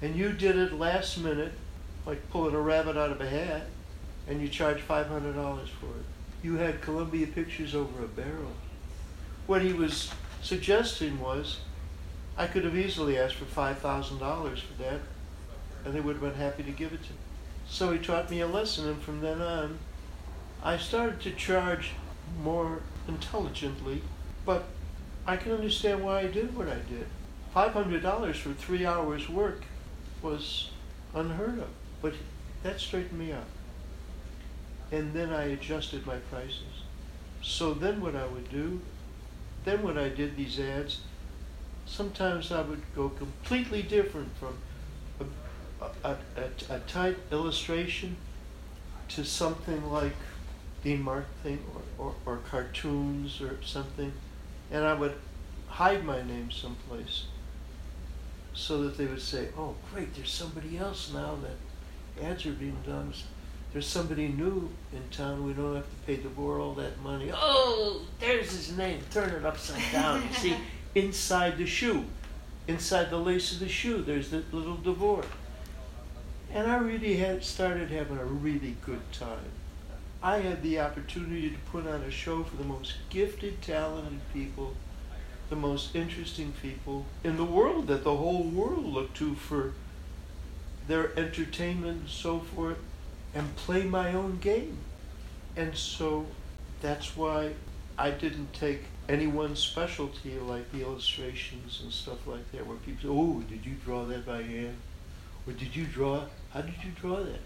And you did it last minute, like pulling a rabbit out of a hat, and you charged $500 for it. You had Columbia Pictures over a barrel. What he was suggesting was, I could have easily asked for $5,000 for that, and they would have been happy to give it to me. So he taught me a lesson, and from then on, I started to charge more intelligently, but I can understand why I did what I did. $500 for three hours' work was unheard of, but that straightened me out. And then I adjusted my prices. So then what I would do, then when I did these ads, sometimes I would go completely different from a, a, a, a tight illustration to something like Dean Martin thing or, or, or cartoons or something, and I would hide my name someplace so that they would say, "Oh, great! There's somebody else now that ads are being done. There's somebody new in town. We don't have to pay Dvore all that money. Oh, there's his name. Turn it upside down. You see, inside the shoe, inside the lace of the shoe, there's the little Dvore. And I really had started having a really good time. I had the opportunity to put on a show for the most gifted, talented people, the most interesting people in the world that the whole world looked to for their entertainment and so forth, and play my own game. And so that's why I didn't take any one specialty like the illustrations and stuff like that, where people say, "Oh, did you draw that by hand?" Or did you draw? How did you draw that?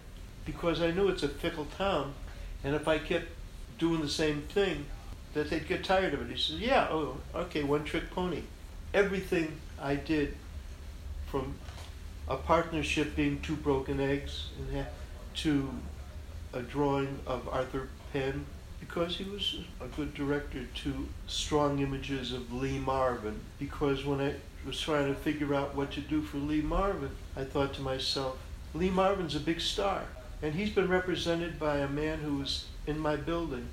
Because I knew it's a fickle town, and if I kept doing the same thing, that they'd get tired of it. He says, "Yeah, oh, okay, one trick pony." Everything I did, from a partnership being two broken eggs in half, to a drawing of Arthur Penn, because he was a good director, to strong images of Lee Marvin, because when I was trying to figure out what to do for Lee Marvin, I thought to myself, Lee Marvin's a big star, and he's been represented by a man who was in my building,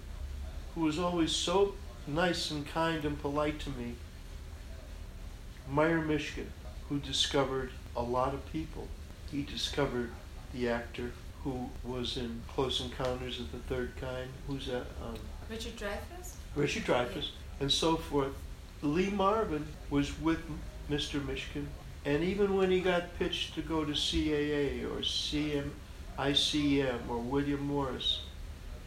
who was always so nice and kind and polite to me. Meyer Mishkin, who discovered a lot of people. He discovered the actor who was in Close Encounters of the Third Kind, who's that? Um, Richard Dreyfuss? Richard Dreyfuss, and so forth. Lee Marvin was with Mr. Mishkin, and even when he got pitched to go to CAA or CM, ICM or William Morris,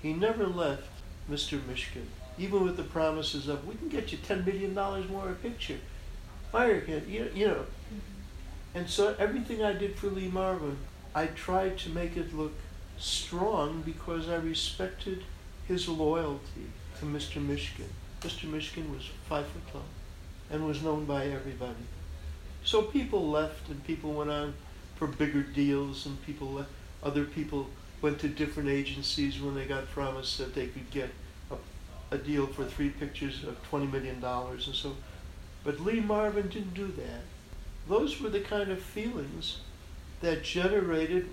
he never left Mr. Mishkin, even with the promises of, we can get you $10 million more a picture. Fire can, you, you know. And so everything I did for Lee Marvin, I tried to make it look strong because I respected his loyalty to Mr. Mishkin. Mr. Mishkin was five foot tall and was known by everybody. So people left and people went on for bigger deals and people left. Other people went to different agencies when they got promised that they could get a, a deal for three pictures of $20 million and so. But Lee Marvin didn't do that. Those were the kind of feelings that generated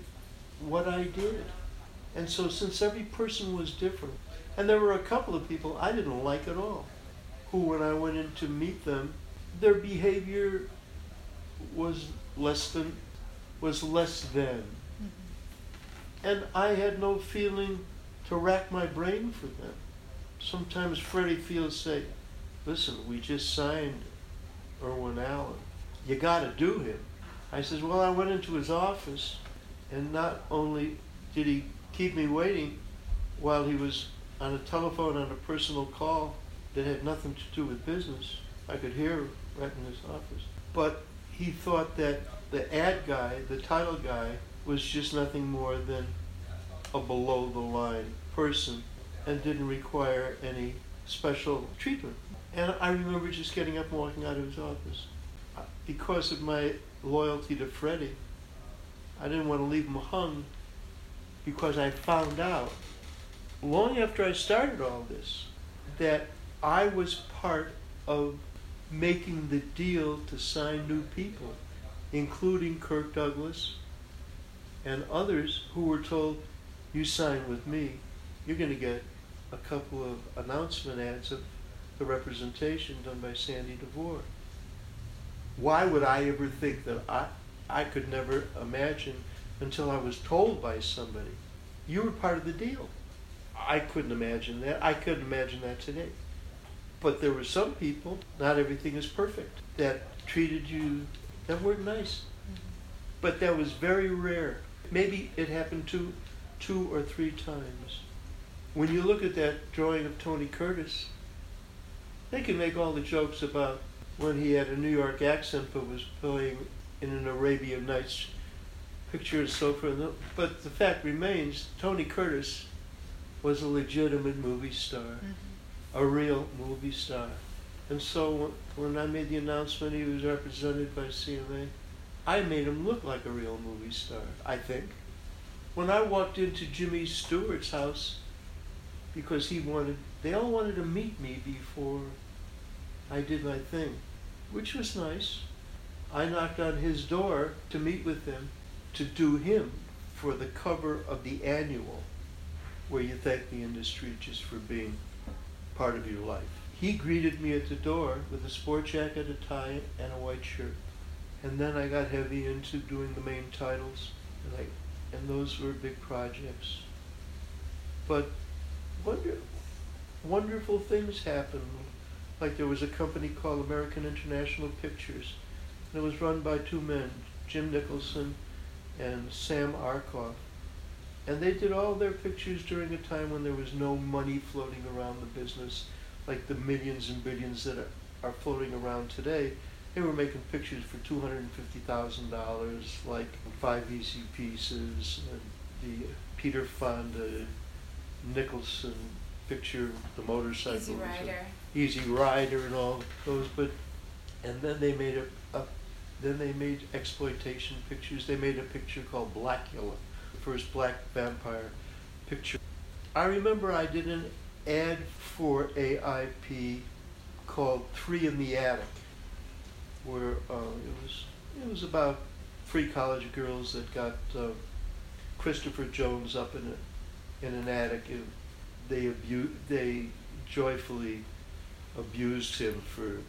what I did. And so since every person was different, and there were a couple of people I didn't like at all, who when I went in to meet them, their behavior was less than was less than. Mm-hmm. And I had no feeling to rack my brain for them. Sometimes Freddie Fields say, listen, we just signed Irwin Allen. You gotta do him. I says, well, I went into his office and not only did he keep me waiting while he was on a telephone on a personal call that had nothing to do with business. I could hear right in his office. But he thought that the ad guy, the title guy, was just nothing more than a below the line person and didn't require any special treatment. And I remember just getting up and walking out of his office. Uh, because of my loyalty to Freddie, I didn't want to leave him hung because I found out long after I started all this that I was part of making the deal to sign new people, including Kirk Douglas and others who were told, you sign with me, you're going to get a couple of announcement ads of the representation done by Sandy Dvore. Why would I ever think that I, I could never imagine until I was told by somebody, you were part of the deal. I couldn't imagine that. I couldn't imagine that today. But there were some people, not everything is perfect, that treated you, that weren't nice. But that was very rare. Maybe it happened two, two or three times. When you look at that drawing of Tony Curtis, they can make all the jokes about when he had a New York accent but was playing in an Arabian Nights picture and so forth. But the fact remains, Tony Curtis was a legitimate movie star, mm-hmm. a real movie star. And so when I made the announcement he was represented by CMA, I made him look like a real movie star, I think. When I walked into Jimmy Stewart's house, because he wanted, they all wanted to meet me before I did my thing, which was nice. I knocked on his door to meet with him, to do him for the cover of the annual, where you thank the industry just for being part of your life. He greeted me at the door with a sport jacket, a tie, and a white shirt. And then I got heavy into doing the main titles, and, I, and those were big projects. But wonder, wonderful things happened like there was a company called American International Pictures, and it was run by two men, Jim Nicholson and Sam Arkoff. And they did all their pictures during a time when there was no money floating around the business, like the millions and billions that are, are floating around today. They were making pictures for two hundred and fifty thousand dollars, like five easy pieces, and the Peter Fonda, Nicholson picture, the motorcycle. Easy Rider. Easy Rider and all those, but and then they made a, a then they made exploitation pictures. They made a picture called Blacula, the first black vampire picture. I remember I did an ad for AIP called Three in the Attic, where uh, it was it was about three college girls that got uh, Christopher Jones up in a, in an attic. And they abu- they joyfully abused him for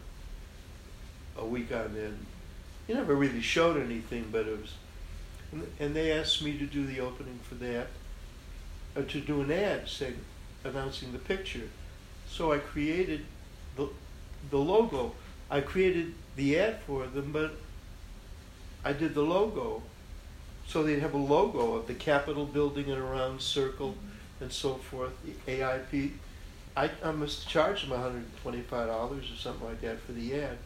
a week on end. He never really showed anything, but it was, and, they asked me to do the opening for that, uh, to do an ad saying, announcing the picture. So I created the, the logo. I created the ad for them, but I did the logo. So they'd have a logo of the Capitol building in a round circle and so forth. The AIP I, I must charge them $125 or something like that for the ad.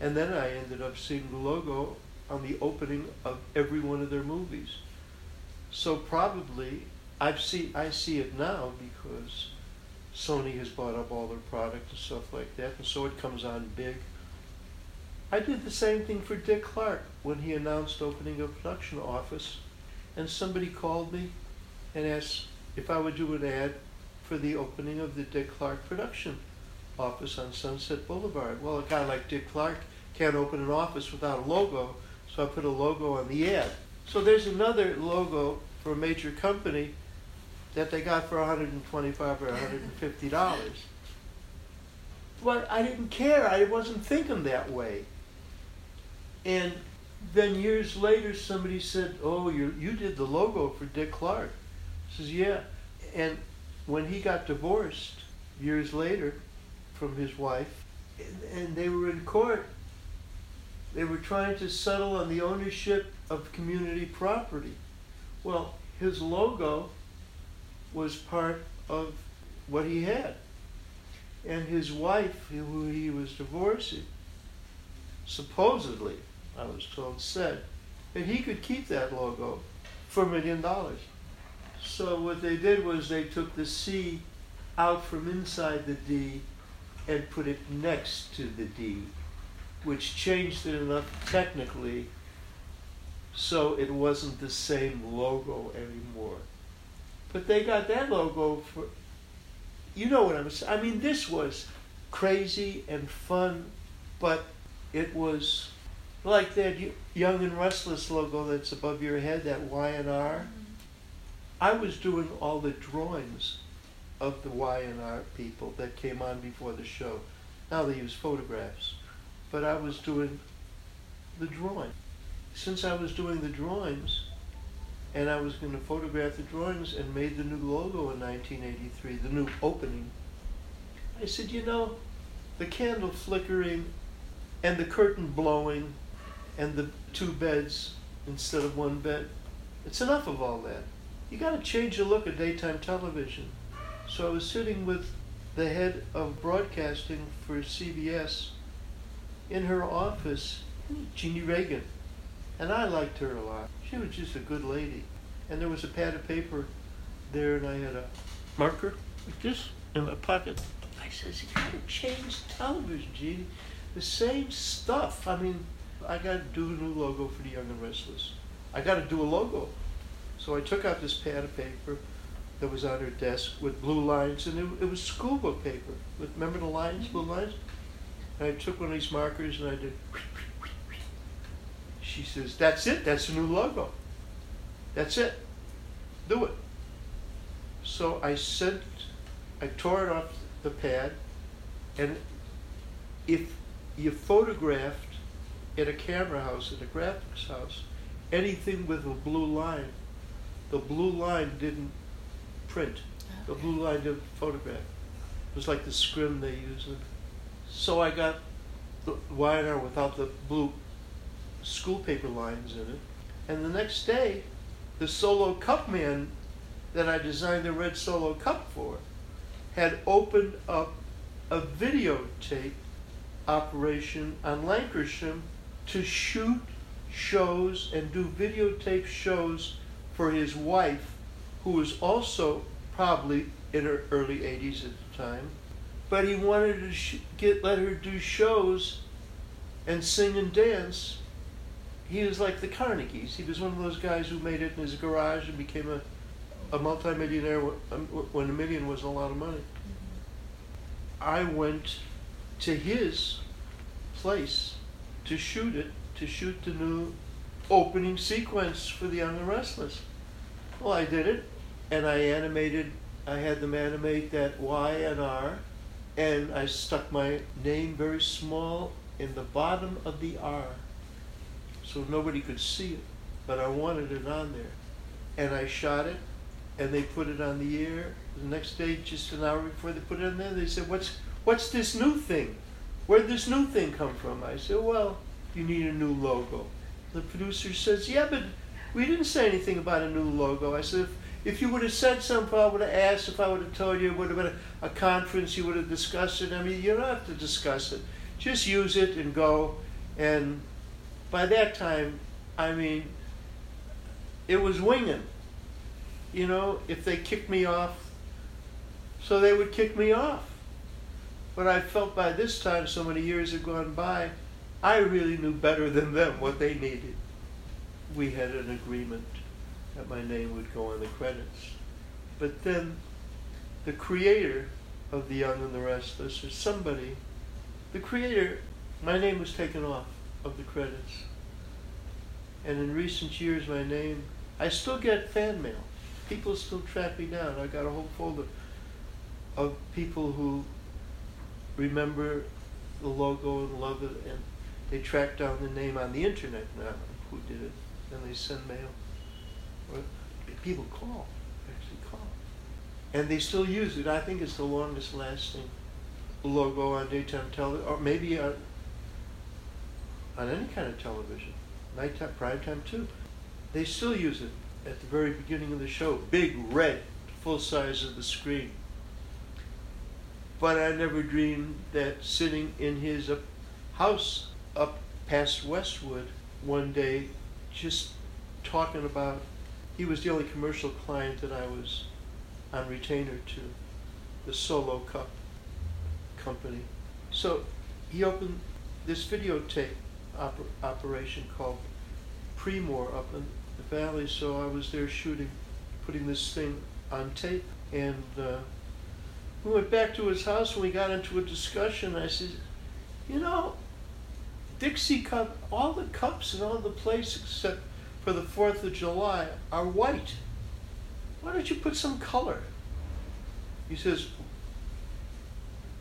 And then I ended up seeing the logo on the opening of every one of their movies. So probably I've see I see it now because Sony has bought up all their product and stuff like that, and so it comes on big. I did the same thing for Dick Clark when he announced opening a production office, and somebody called me and asked if I would do an ad for the opening of the Dick Clark production office on Sunset Boulevard. Well, a guy like Dick Clark can't open an office without a logo, so I put a logo on the ad. So there's another logo for a major company that they got for 125 or 150 dollars. But I didn't care. I wasn't thinking that way. And then years later, somebody said, "Oh, you you did the logo for Dick Clark." I says, "Yeah," and when he got divorced years later from his wife, and they were in court, they were trying to settle on the ownership of community property. Well, his logo was part of what he had. And his wife, who he was divorcing, supposedly, I was told, said that he could keep that logo for a million dollars. So what they did was they took the C out from inside the D and put it next to the D, which changed it enough technically so it wasn't the same logo anymore. But they got that logo for, you know what I'm saying? I mean, this was crazy and fun, but it was like that Young and Restless logo that's above your head, that Y and R. Mm-hmm. I was doing all the drawings of the Y&R people that came on before the show. Now they use photographs, but I was doing the drawing. Since I was doing the drawings, and I was going to photograph the drawings and made the new logo in 1983, the new opening, I said, you know, the candle flickering and the curtain blowing and the two beds instead of one bed, it's enough of all that. You got to change the look of daytime television. So I was sitting with the head of broadcasting for CBS in her office, Jeannie Reagan. And I liked her a lot. She was just a good lady. And there was a pad of paper there, and I had a marker like this in my pocket. I says, You gotta change television, Jeannie. The same stuff. I mean, I gotta do a new logo for the Young and Restless. I gotta do a logo. So I took out this pad of paper that was on her desk with blue lines, and it, it was schoolbook paper. With, remember the lines, blue mm-hmm. lines? And I took one of these markers and I did. She says, That's it, that's the new logo. That's it. Do it. So I sent, I tore it off the pad, and if you photographed at a camera house, at a graphics house, anything with a blue line, the blue line didn't print. The blue line didn't photograph. It was like the scrim they use. So I got the Y&R without the blue school paper lines in it. And the next day, the solo cup man that I designed the red solo cup for had opened up a videotape operation on Lankershim to shoot shows and do videotape shows for his wife, who was also probably in her early 80s at the time. But he wanted to sh- get let her do shows and sing and dance. He was like the Carnegies. He was one of those guys who made it in his garage and became a, a multimillionaire um, when a million was a lot of money. I went to his place to shoot it, to shoot the new opening sequence for The Young and Restless. Well, I did it, and I animated, I had them animate that Y and R, and I stuck my name very small in the bottom of the R so nobody could see it, but I wanted it on there. And I shot it, and they put it on the air. The next day, just an hour before they put it on there, they said, "What's what's this new thing? Where'd this new thing come from?" I said, "Well, you need a new logo." The producer says, "Yeah, but we didn't say anything about a new logo." I said, "If, if you would have said something, I would have asked. If I would have told you, it would have been a, a conference. You would have discussed it. I mean, you don't have to discuss it. Just use it and go." And by that time, I mean, it was winging. You know, if they kicked me off, so they would kick me off. But I felt by this time, so many years had gone by, I really knew better than them what they needed. We had an agreement that my name would go on the credits. But then the creator of The Young and the Restless, or somebody, the creator, my name was taken off of the credits. And in recent years, my name, I still get fan mail. People still track me down. I got a whole folder of people who remember the logo and love it, and they track down the name on the internet now who did it, and they send mail. People call, actually call, and they still use it. I think it's the longest lasting logo on daytime television, or maybe on on any kind of television, nighttime, prime time too. They still use it at the very beginning of the show, big red, full size of the screen. But I never dreamed that sitting in his house up past Westwood one day, just talking about, he was the only commercial client that I was on retainer to, the Solo Cup company. So he opened this videotape oper- operation called Premore up in the valley. So I was there shooting, putting this thing on tape, and uh, we went back to his house and we got into a discussion. I said, you know, Dixie cup, all the cups and all the plates except for the Fourth of July are white. Why don't you put some color? He says,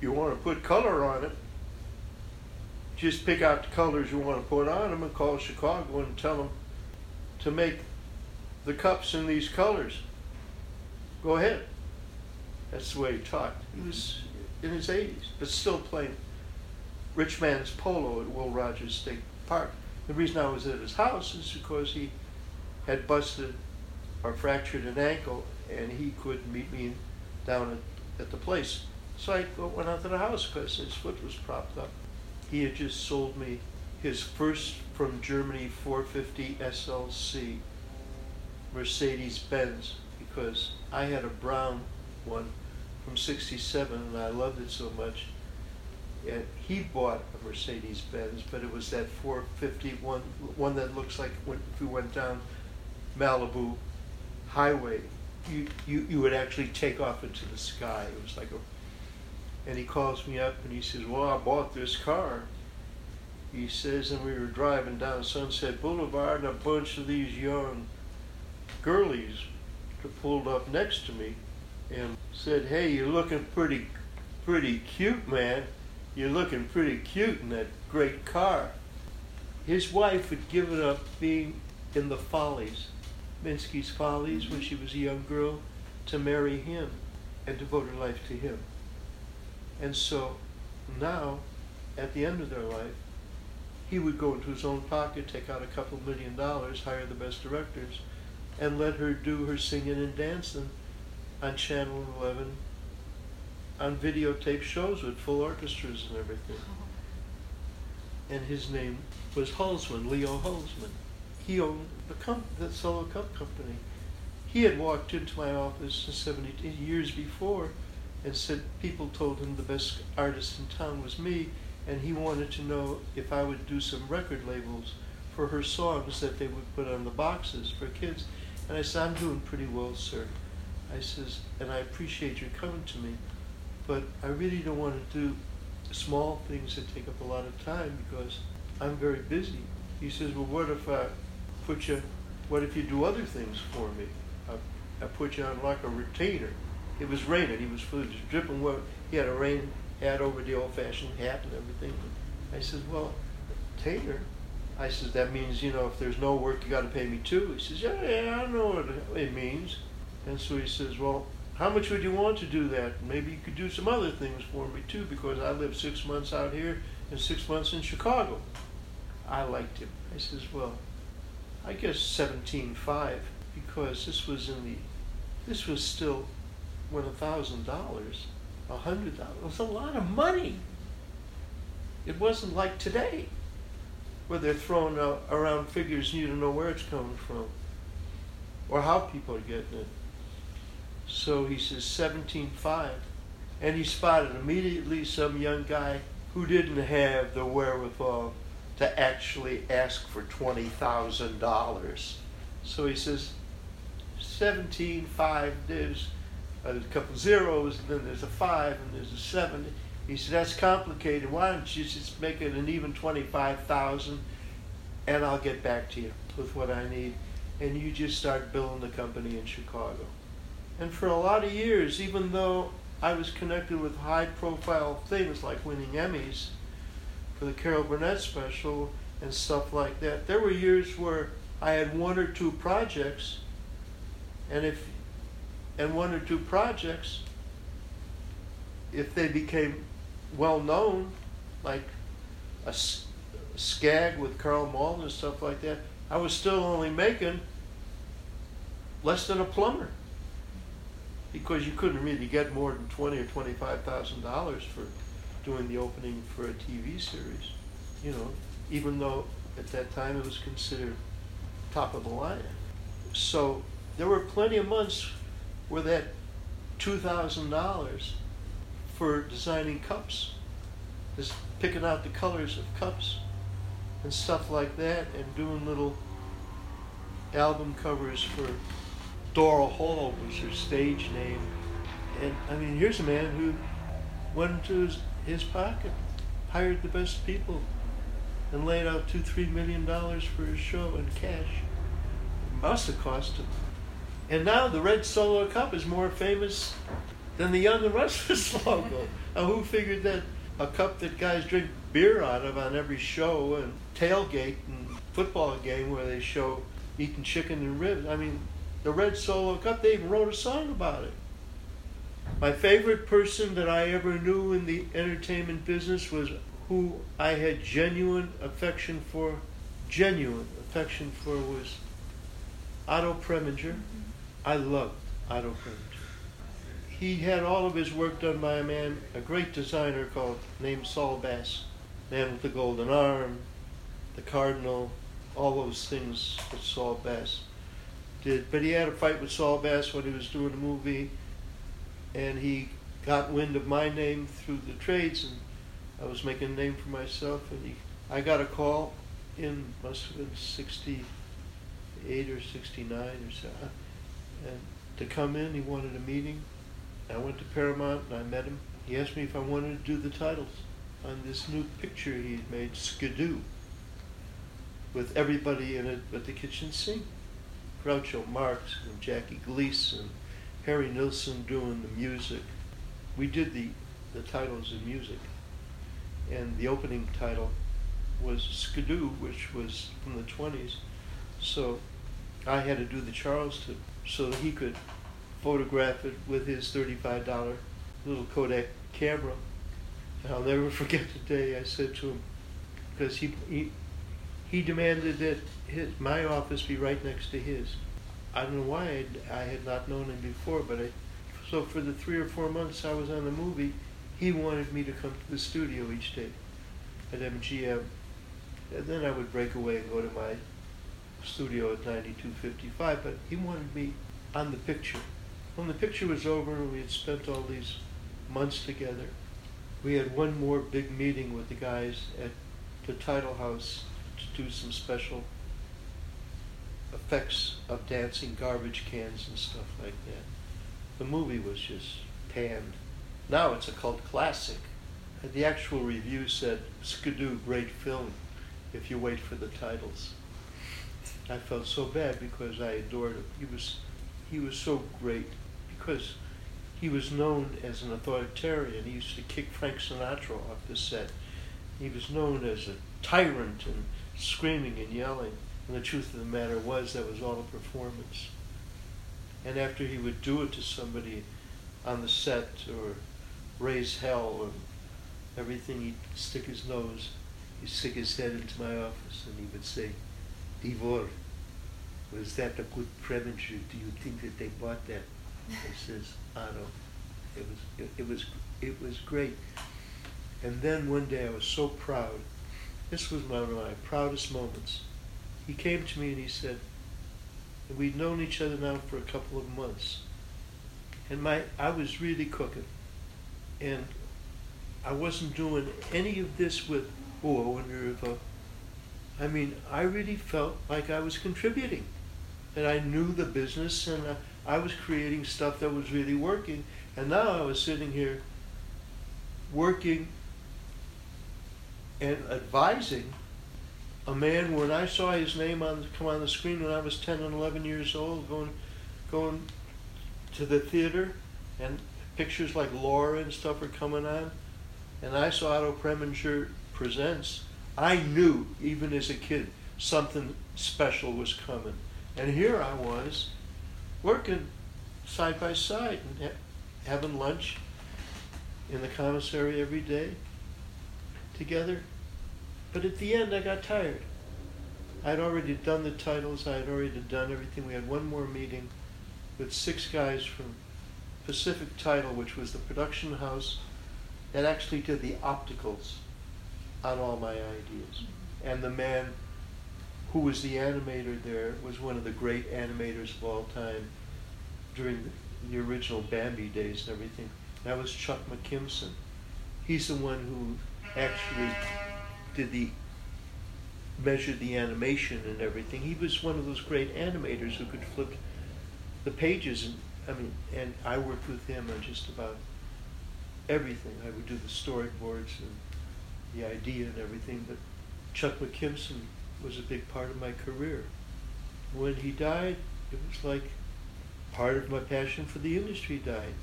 you want to put color on it? just pick out the colors you want to put on them and call Chicago and tell them to make the cups in these colors. Go ahead. That's the way he talked. He was in his 80s, but still playing rich man's polo at Will Rogers State Park. The reason I was at his house is because he had busted or fractured an ankle and he couldn't meet me down at, at the place. So I went out to the house because his foot was propped up. He had just sold me his first from Germany 450 SLC Mercedes Benz because I had a brown one from 67 and I loved it so much. And he bought a Mercedes Benz, but it was that 450 one, that looks like when, if we went down Malibu Highway, you, you, you would actually take off into the sky. It was like a, and he calls me up and he says, well, I bought this car. He says, and we were driving down Sunset Boulevard and a bunch of these young girlies pulled up next to me and said, "Hey, you're looking pretty, pretty cute, man. You're looking pretty cute in that great car." His wife had given up being in the Follies, Minsky's Follies, when she was a young girl, to marry him and devote her life to him. And so now, at the end of their life, he would go into his own pocket, take out a couple million dollars, hire the best directors, and let her do her singing and dancing on Channel 11 on videotape shows with full orchestras and everything. Uh-huh. And his name was Hulseman, Leo Hulseman. He owned the, comp- the solo cup company. He had walked into my office in 70 years before and said people told him the best artist in town was me, and he wanted to know if I would do some record labels for her songs that they would put on the boxes for kids. And I said, I'm doing pretty well, sir. I says, and I appreciate your coming to me, but I really don't want to do small things that take up a lot of time because I'm very busy. He says, well, what if I put you, what if you do other things for me? I, I put you on like a retainer. It was raining. He was, was dripping wet. He had a rain hat over the old-fashioned hat and everything. I said, well, retainer? I says, that means, you know, if there's no work, you got to pay me too. He says, yeah, yeah, I know what it means. And so he says, well, how much would you want to do that? Maybe you could do some other things for me too, because I live six months out here and six months in Chicago. I liked him. I says, well, I guess 17.5, because this was in the, this was still when a thousand dollars, a hundred dollars, was a lot of money. It wasn't like today, where they're throwing around figures and you don't know where it's coming from, or how people are getting it. So he says 17.5. And he spotted immediately some young guy who didn't have the wherewithal to actually ask for $20,000. So he says 17.5, there's a couple zeros, and then there's a 5, and there's a 7. He said, that's complicated. Why don't you just make it an even 25,000 and I'll get back to you with what I need. And you just start building the company in Chicago. And for a lot of years, even though I was connected with high profile things like winning Emmys for the Carol Burnett special and stuff like that, there were years where I had one or two projects, and if and one or two projects, if they became well known, like a skag with Karl Malden and stuff like that, I was still only making less than a plumber because you couldn't really get more than twenty or twenty-five thousand dollars for doing the opening for a TV series. You know, even though at that time it was considered top of the line. So there were plenty of months where that two thousand dollars for designing cups, just picking out the colors of cups and stuff like that, and doing little album covers for Dora Hall was her stage name. And I mean, here's a man who went into his, his pocket, hired the best people, and laid out two, three million dollars for his show in cash. It must have cost him. And now the Red Solo Cup is more famous than the Young and Restless logo. now, who figured that a cup that guys drink beer out of on every show and tailgate and football game where they show eating chicken and ribs. I mean, the red solo cup, they even wrote a song about it. My favorite person that I ever knew in the entertainment business was who I had genuine affection for, genuine affection for was Otto Preminger. I loved Otto Preminger. He had all of his work done by a man, a great designer called named Saul Bass, man with the golden arm, the cardinal, all those things that Saul Bass did. But he had a fight with Saul Bass when he was doing a movie, and he got wind of my name through the trades, and I was making a name for myself. And he, I got a call in must have been '68 or '69 or so, and to come in. He wanted a meeting. I went to Paramount and I met him. He asked me if I wanted to do the titles on this new picture he had made, Skidoo, with everybody in it but the kitchen sink. Groucho Marx and Jackie Gleason, Harry Nilsson doing the music. We did the, the titles in music. And the opening title was Skidoo, which was from the 20s. So I had to do the Charleston so he could photograph it with his $35 little Kodak camera. And I'll never forget the day I said to him, because he, he, he demanded that his, my office be right next to his. I don't know why I'd, I had not known him before, but I, so for the three or four months I was on the movie, he wanted me to come to the studio each day at MGM. And then I would break away and go to my studio at 9255, but he wanted me on the picture. When the picture was over and we had spent all these months together, we had one more big meeting with the guys at the title house to do some special effects of dancing garbage cans and stuff like that. The movie was just panned. Now it's a cult classic. The actual review said, Skidoo, great film, if you wait for the titles. I felt so bad because I adored him. He was, he was so great because he was known as an authoritarian. He used to kick Frank Sinatra off the set. He was known as a tyrant and screaming and yelling. And the truth of the matter was that was all a performance. And after he would do it to somebody on the set or raise hell and everything, he'd stick his nose, he'd stick his head into my office and he would say, Dvore, was that a good Preminger? Do you think that they bought that? I says, Otto, it was, it, it was, it was great. And then one day I was so proud. This was one of my proudest moments. He came to me and he said, and we'd known each other now for a couple of months. And my, I was really cooking. And I wasn't doing any of this with, oh, I wonder if, uh, I mean, I really felt like I was contributing. That I knew the business and uh, I was creating stuff that was really working. And now I was sitting here working and advising a man when I saw his name on come on the screen when I was 10 and 11 years old going going to the theater and pictures like Laura and stuff are coming on and I saw Otto Preminger presents I knew even as a kid something special was coming and here I was working side by side and ha- having lunch in the commissary every day together. But at the end, I got tired. I had already done the titles, I had already done everything. We had one more meeting with six guys from Pacific Title, which was the production house that actually did the opticals on all my ideas. And the man who was the animator there was one of the great animators of all time during the, the original Bambi days and everything. That was Chuck McKimson. He's the one who actually did the measured the animation and everything. He was one of those great animators who could flip the pages and I mean and I worked with him on just about everything. I would do the storyboards and the idea and everything, but Chuck McKimson was a big part of my career. When he died, it was like part of my passion for the industry died.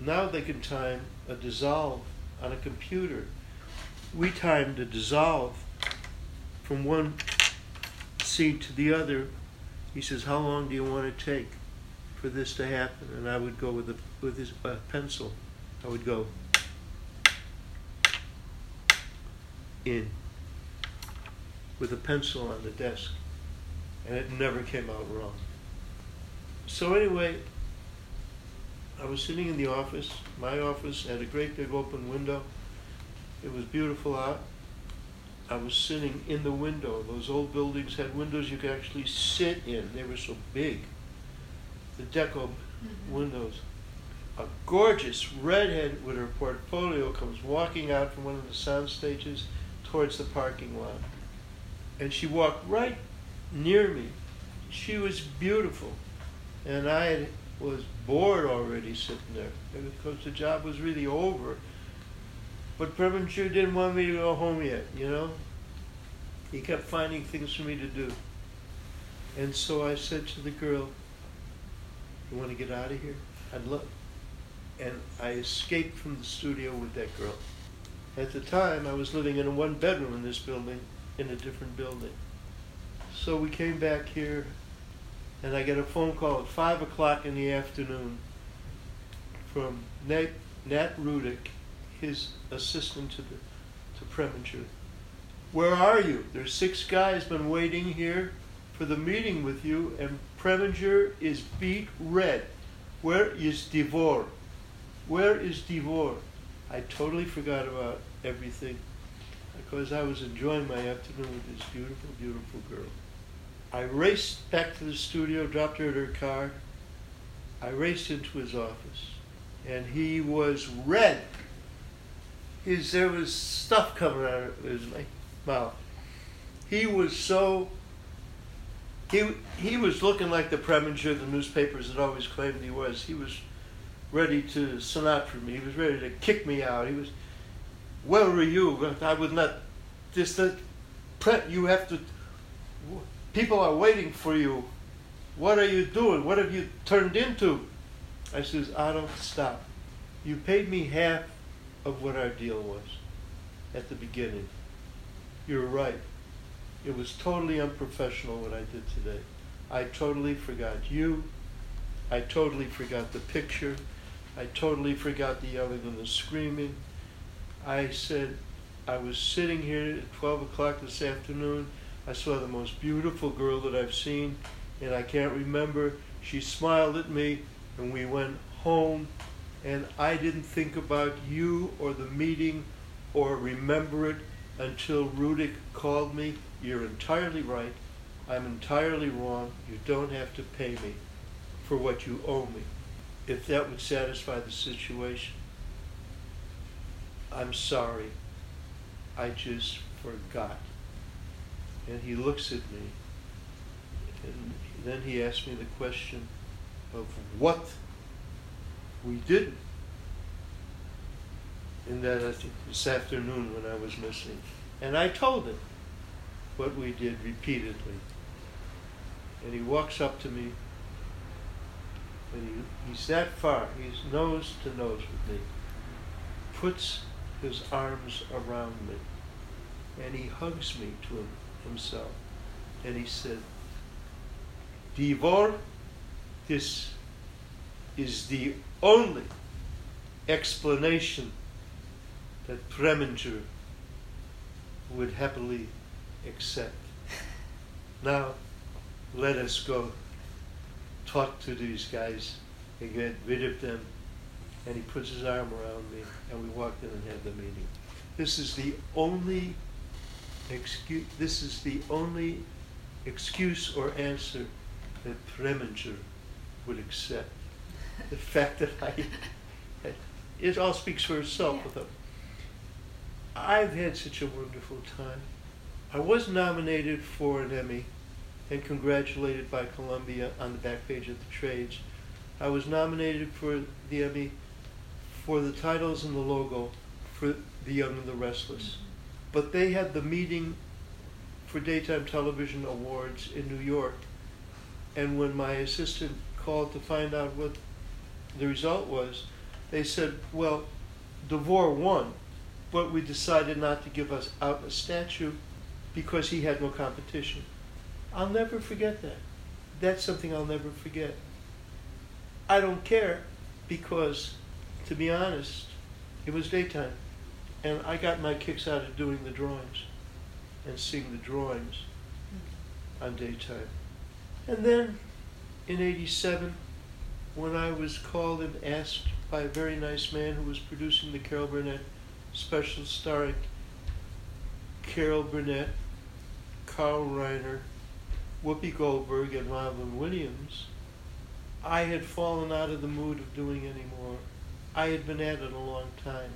Now they can time a dissolve on a computer. We timed to dissolve from one seed to the other. He says, "How long do you want to take for this to happen?" And I would go with a with his pencil. I would go in with a pencil on the desk, and it never came out wrong. So anyway, I was sitting in the office. My office had a great big open window. It was beautiful out. I was sitting in the window. Those old buildings had windows you could actually sit in. They were so big. The deco Mm-hmm. windows. A gorgeous redhead with her portfolio comes walking out from one of the sound stages towards the parking lot. And she walked right near me. She was beautiful. And I was bored already sitting there because the job was really over. But Preminger didn't want me to go home yet, you know? He kept finding things for me to do. And so I said to the girl, You want to get out of here? I'd love. And I escaped from the studio with that girl. At the time, I was living in a one bedroom in this building, in a different building. So we came back here, and I get a phone call at 5 o'clock in the afternoon from Nat, Nat Rudich, his assistant to, the, to Preminger. Where are you? There's six guys been waiting here for the meeting with you, and Preminger is beat red. Where is Dvore? Where is Dvore? I totally forgot about everything because I was enjoying my afternoon with this beautiful, beautiful girl. I raced back to the studio, dropped her at her car. I raced into his office, and he was red. His, there was stuff coming out of his mouth. He was so. He, he was looking like the of the newspapers had always claimed he was. He was ready to Sinatra me. He was ready to kick me out. He was, where were you? I would not, this, that, you have to, people are waiting for you. What are you doing? What have you turned into? I says, I don't stop. You paid me half of what our deal was at the beginning. You're right. It was totally unprofessional what I did today. I totally forgot you. I totally forgot the picture. I totally forgot the yelling and the screaming. I said, I was sitting here at 12 o'clock this afternoon. I saw the most beautiful girl that I've seen, and I can't remember. She smiled at me, and we went home, and I didn't think about you or the meeting or remember it until Rudich called me. You're entirely right. I'm entirely wrong. You don't have to pay me for what you owe me. If that would satisfy the situation, I'm sorry. I just forgot. And he looks at me, and then he asks me the question of what we didn't. And that I think this afternoon when I was missing. And I told him what we did repeatedly. And he walks up to me, and he, he's that far, he's nose to nose with me, puts his arms around me, and he hugs me to him, himself. And he said, Dvore, this is the only explanation that Preminger would happily accept. Now, let us go talk to these guys and get rid of them. And he puts his arm around me, and we walked in and had the meeting. This is the only excuse. This is the only excuse or answer that Preminger would accept. The fact that I, it all speaks for itself. With them. I've had such a wonderful time. I was nominated for an Emmy and congratulated by Columbia on the back page of the trades. I was nominated for the Emmy for the titles and the logo for The Young and the Restless. Mm-hmm. But they had the meeting for Daytime Television Awards in New York. And when my assistant called to find out what the result was, they said, well, Dvore won. but we decided not to give us out a statue because he had no competition. I'll never forget that. That's something I'll never forget. I don't care because, to be honest, it was daytime. And I got my kicks out of doing the drawings and seeing the drawings mm-hmm. on daytime. And then in 87, when I was called and asked by a very nice man who was producing the Carol Burnett special starring Carol Burnett, Carl Reiner, Whoopi Goldberg, and Robin Williams, I had fallen out of the mood of doing anymore. I had been at it a long time.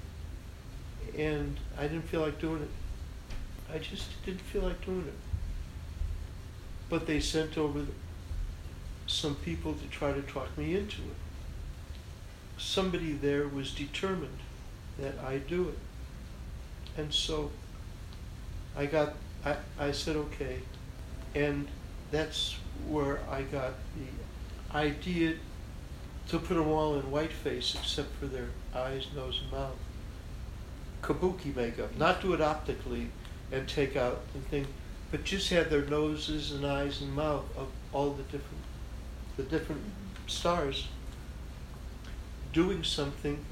And I didn't feel like doing it. I just didn't feel like doing it. But they sent over some people to try to talk me into it. Somebody there was determined that I do it. And so I got, I, I said, okay. And that's where I got the idea to put them all in whiteface except for their eyes, nose, and mouth. Kabuki makeup, not do it optically and take out the thing, but just have their noses and eyes and mouth of all the different, the different stars doing something,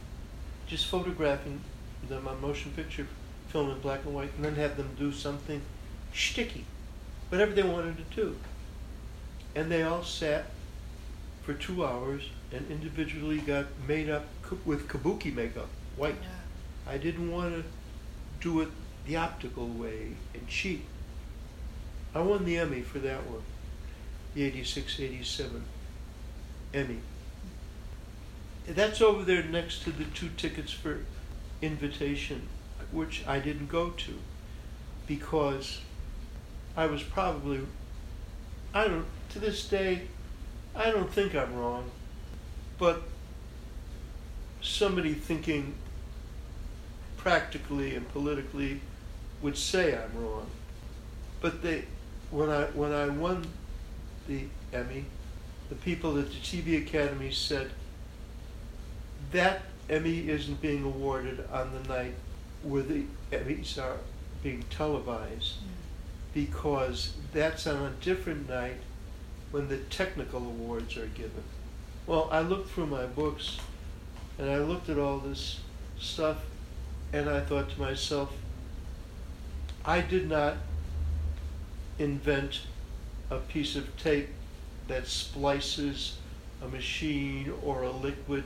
just photographing them on motion picture film in black and white, and then have them do something sticky, whatever they wanted to do. And they all sat for two hours and individually got made up with kabuki makeup, white. Yeah. I didn't want to do it the optical way and cheat. I won the Emmy for that one, the 86 87 Emmy. That's over there next to the two tickets for invitation, which I didn't go to because I was probably, I don't, to this day, I don't think I'm wrong, but somebody thinking practically and politically would say I'm wrong. But they, when I when I won the Emmy, the people at the TV Academy said that Emmy isn't being awarded on the night where the Emmys are being televised mm. because that's on a different night when the technical awards are given. Well, I looked through my books and I looked at all this stuff and I thought to myself, I did not invent a piece of tape that splices a machine or a liquid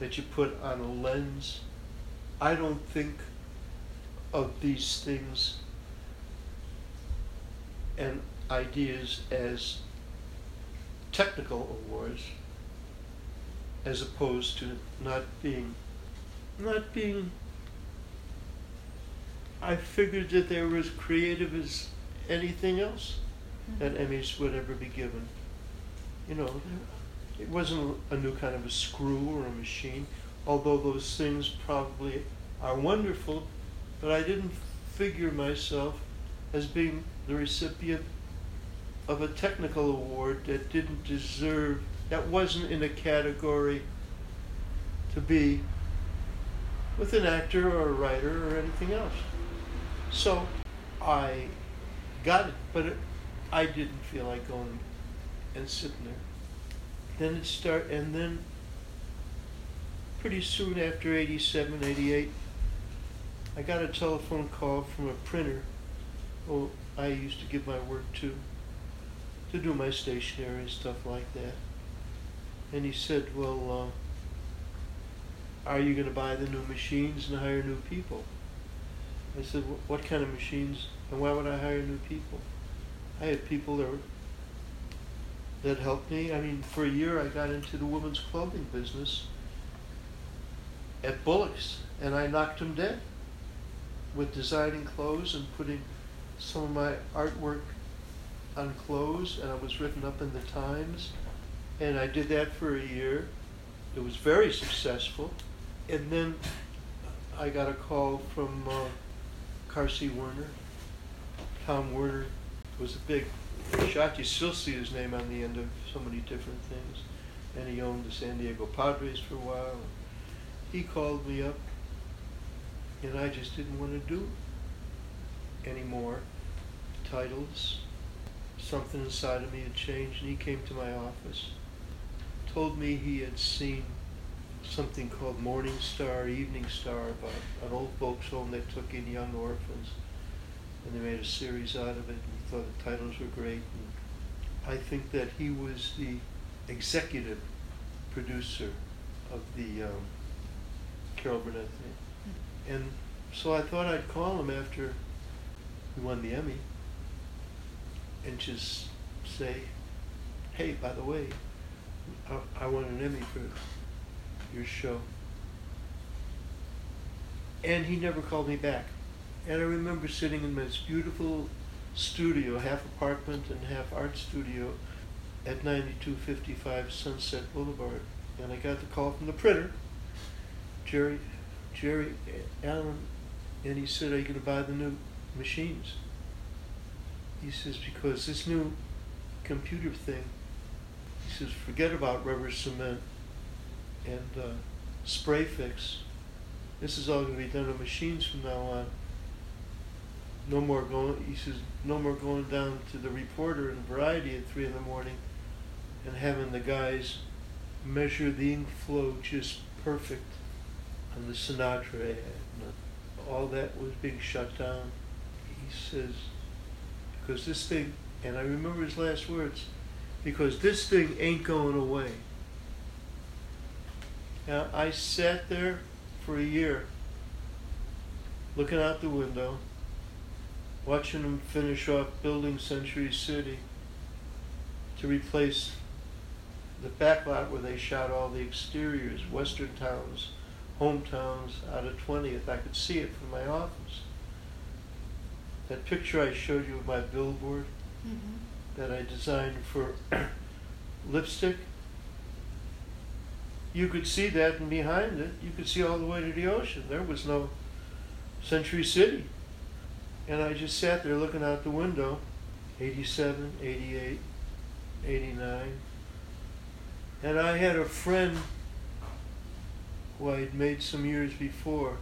that you put on a lens. I don't think of these things and ideas as technical awards as opposed to not being not being I figured that they were as creative as anything else that mm-hmm. Emmys would ever be given. You know, it wasn't a new kind of a screw or a machine, although those things probably are wonderful, but I didn't figure myself as being the recipient of a technical award that didn't deserve, that wasn't in a category to be with an actor or a writer or anything else. So I got it, but it, I didn't feel like going and sitting there. Then it start, and then pretty soon after 87, 88, I got a telephone call from a printer who I used to give my work to, to do my stationery and stuff like that. And he said, well, uh, are you going to buy the new machines and hire new people? I said, what kind of machines and why would I hire new people? I had people that, were, that helped me. I mean, for a year I got into the women's clothing business at Bullock's and I knocked them dead with designing clothes and putting some of my artwork on clothes and I was written up in the Times and I did that for a year. It was very successful. And then I got a call from uh, Carsey Werner. Tom Werner was a big shot. You still see his name on the end of so many different things. And he owned the San Diego Padres for a while. He called me up And I just didn't want to do anymore. Titles, something inside of me had changed, and he came to my office, told me he had seen something called Morning Star, Evening Star, about an old folks home that took in young orphans, and they made a series out of it, and he thought the titles were great. And I think that he was the executive producer of the um, Carol Burnett thing. And so I thought I'd call him after he won the Emmy and just say, hey, by the way, I, I won an Emmy for your show. And he never called me back. And I remember sitting in this beautiful studio, half apartment and half art studio, at 9255 Sunset Boulevard. And I got the call from the printer, Jerry, Jerry Allen, and he said, Are you going to buy the new machines? He says, Because this new computer thing, he says, forget about rubber cement and uh, spray fix. This is all going to be done on machines from now on. No more going. He says no more going down to the reporter in Variety at three in the morning, and having the guys measure the ink flow just perfect on the Sinatra ad. All that was being shut down. He says, because this thing, and I remember his last words, because this thing ain't going away. Now, I sat there for a year looking out the window, watching them finish off building Century City to replace the back lot where they shot all the exteriors, western towns, hometowns out of 20th. I could see it from my office. That picture I showed you of my billboard Mm-hmm. that I designed for lipstick, you could see that, and behind it, you could see all the way to the ocean. There was no Century City. And I just sat there looking out the window 87, 88, 89. And I had a friend who I had made some years before,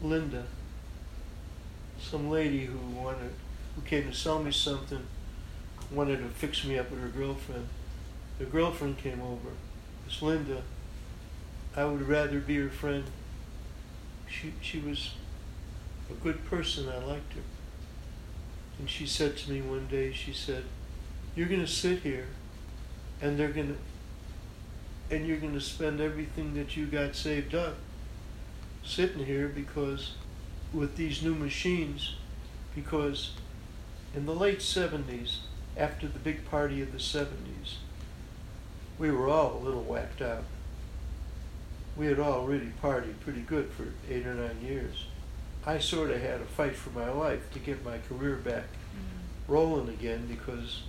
Linda, some lady who wanted, who came to sell me something, wanted to fix me up with her girlfriend. The girlfriend came over. It's Linda. I would rather be her friend. She she was a good person. I liked her. And she said to me one day, she said, "You're going to sit here, and they're going to, and you're going to spend everything that you got saved up sitting here because with these new machines, because in the late 70s, after the big party of the 70s, we were all a little whacked out. We had all really partied pretty good for eight or nine years. I sort of had a fight for my life to get my career back mm. rolling again because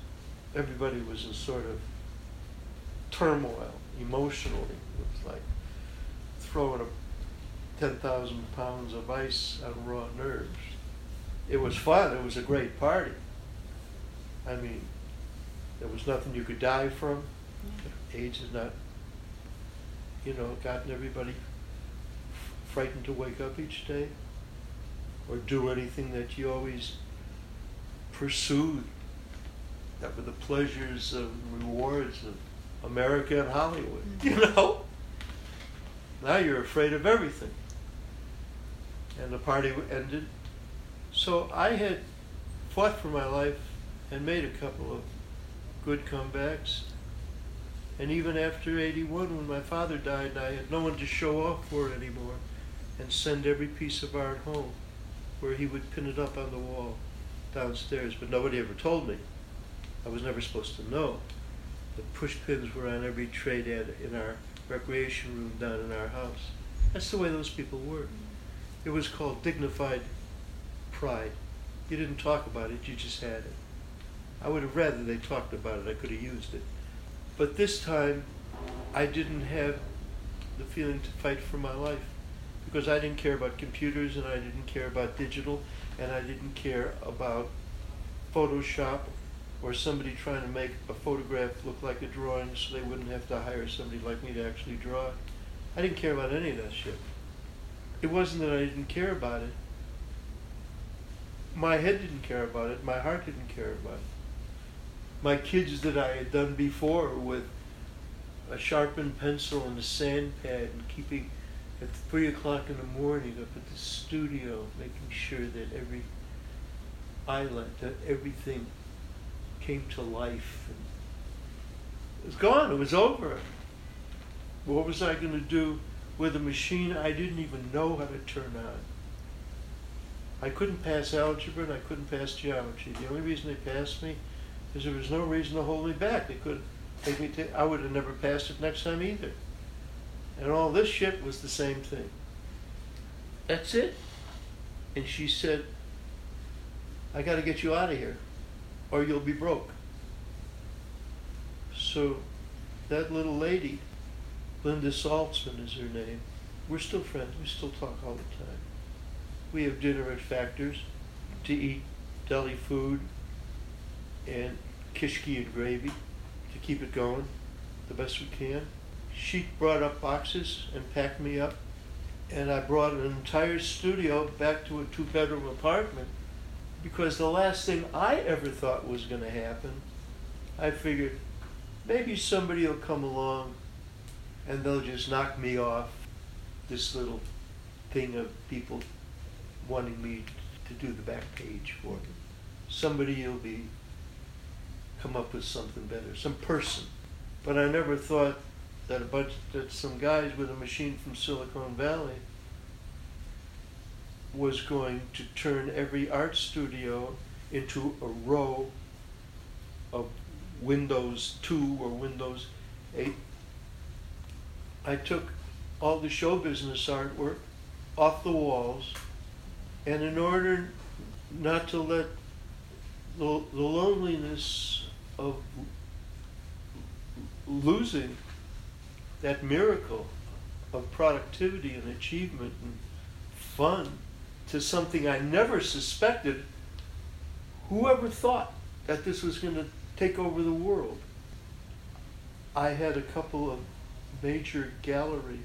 everybody was in sort of turmoil emotionally. It was like throwing a 10,000 pounds of ice on raw nerves. It was fun. It was a great party. I mean, there was nothing you could die from. AIDS has not, you know, gotten everybody frightened to wake up each day or do anything that you always pursued that were the pleasures and rewards of America and Hollywood, mm-hmm. you know? Now you're afraid of everything. And the party ended. So I had fought for my life and made a couple of good comebacks. And even after 81, when my father died, I had no one to show off for anymore and send every piece of art home where he would pin it up on the wall downstairs. But nobody ever told me. I was never supposed to know. The push pins were on every trade ad in our recreation room down in our house. That's the way those people were. It was called dignified pride. You didn't talk about it, you just had it. I would have rather they talked about it, I could have used it. But this time, I didn't have the feeling to fight for my life because I didn't care about computers and I didn't care about digital and I didn't care about Photoshop or somebody trying to make a photograph look like a drawing so they wouldn't have to hire somebody like me to actually draw. I didn't care about any of that shit. it wasn't that I didn't care about it. My head didn't care about it. My heart didn't care about it. My kids that I had done before with a sharpened pencil and a sand pad and keeping at three o'clock in the morning up at the studio, making sure that every islet, that everything came to life. And it was gone. It was over. What was I going to do with a machine I didn't even know how to turn on? I couldn't pass algebra and I couldn't pass geometry. The only reason they passed me is there was no reason to hold me back. They could make me. T- I would have never passed it next time either. And all this shit was the same thing. That's it. And she said, I got to get you out of here, or you'll be broke. So that little lady, Linda Saltzman is her name. We're still friends. We still talk all the time. We have dinner at Factors to eat deli food and kishki and gravy to keep it going the best we can. She brought up boxes and packed me up, and I brought an entire studio back to a two bedroom apartment because the last thing I ever thought was going to happen, I figured maybe somebody will come along and they'll just knock me off this little thing of people wanting me to do the back page for them. Somebody will be come up with something better, some person. But I never thought that a bunch that some guys with a machine from Silicon Valley was going to turn every art studio into a row of Windows 2 or Windows 8. I took all the show business artwork off the walls, and in order not to let the, the loneliness of losing that miracle of productivity and achievement and fun to something I never suspected. Whoever thought that this was going to take over the world? I had a couple of major gallery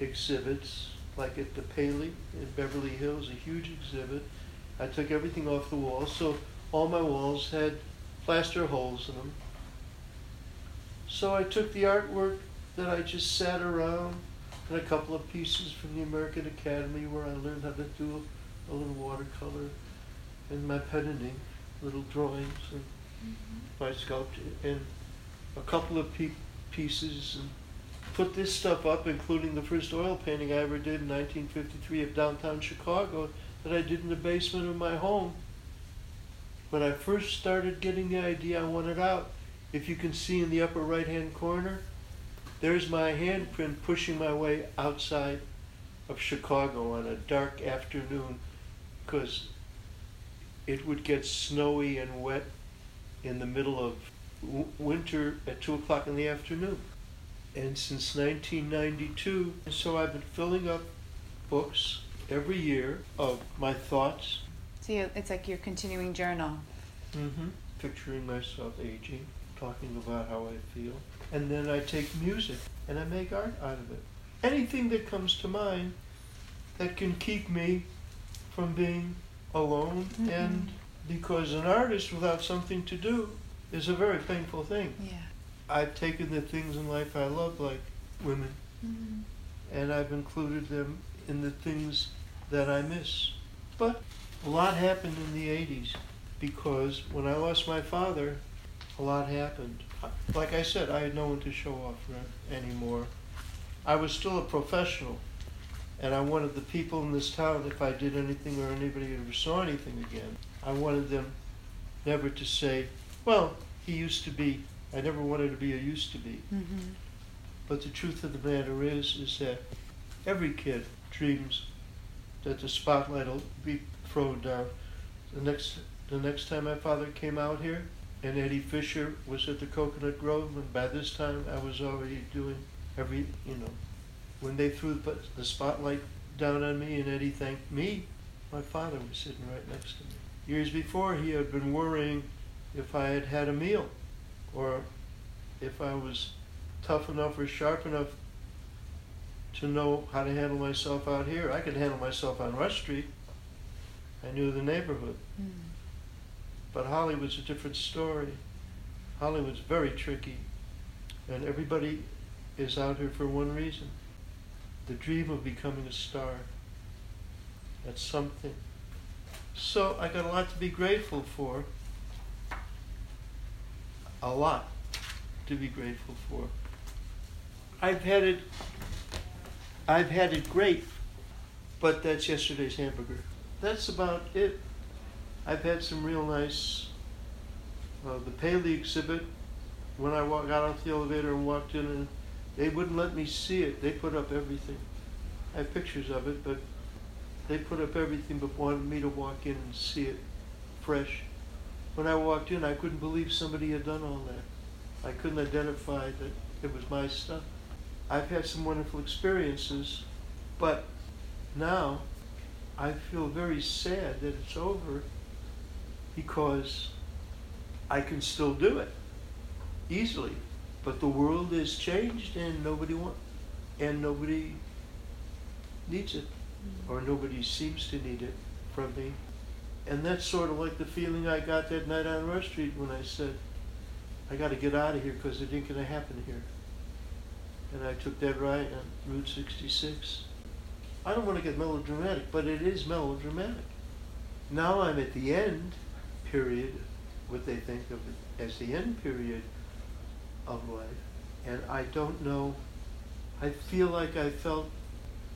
exhibits, like at the Paley in Beverly Hills, a huge exhibit. I took everything off the walls, so all my walls had plaster holes in them. So I took the artwork that I just sat around and a couple of pieces from the American Academy where I learned how to do a little watercolor and my pen and ink, little drawings and mm-hmm. my sculpture and a couple of pe- pieces and put this stuff up, including the first oil painting I ever did in 1953 of downtown Chicago that I did in the basement of my home. When I first started getting the idea I wanted out, if you can see in the upper right hand corner, there's my handprint pushing my way outside of Chicago on a dark afternoon because it would get snowy and wet in the middle of w- winter at 2 o'clock in the afternoon. And since 1992, so I've been filling up books every year of my thoughts. So you, it's like your continuing journal. Mm-hmm. Picturing myself aging, talking about how I feel. And then I take music and I make art out of it. Anything that comes to mind that can keep me from being alone mm-hmm. and because an artist without something to do is a very painful thing. Yeah. I've taken the things in life I love, like women, mm-hmm. and I've included them in the things that I miss. But a lot happened in the 80s because when I lost my father, a lot happened. Like I said, I had no one to show off for anymore. I was still a professional, and I wanted the people in this town, if I did anything or anybody ever saw anything again, I wanted them never to say, well, he used to be. I never wanted to be a used to be. Mm-hmm. But the truth of the matter is, is that every kid dreams that the spotlight will be thrown down. The next, the next time my father came out here, and Eddie Fisher was at the Cocoanut Grove, and by this time I was already doing every, you know, when they threw the, spotlight down on me and Eddie thanked me, my father was sitting right next to me. Years before, he had been worrying if I had had a meal or if I was tough enough or sharp enough to know how to handle myself out here. I could handle myself on Rush Street. I knew the neighborhood. Mm. But Hollywood's a different story. Hollywood's very tricky. And everybody is out here for one reason the dream of becoming a star. That's something. So I got a lot to be grateful for. A lot to be grateful for. I've had it I've had it great, but that's yesterday's hamburger. That's about it. I've had some real nice uh, the Paley exhibit when I walk, got off the elevator and walked in and they wouldn't let me see it. They put up everything. I have pictures of it, but they put up everything but wanted me to walk in and see it fresh. When I walked in, I couldn't believe somebody had done all that. I couldn't identify that it was my stuff. I've had some wonderful experiences, but now I feel very sad that it's over because I can still do it easily. But the world is changed and nobody want and nobody needs it. Mm-hmm. Or nobody seems to need it from me. And that's sort of like the feeling I got that night on Rush Street when I said, I got to get out of here because it ain't going to happen here. And I took that ride on Route 66. I don't want to get melodramatic, but it is melodramatic. Now I'm at the end period, what they think of as the end period of life. And I don't know, I feel like I felt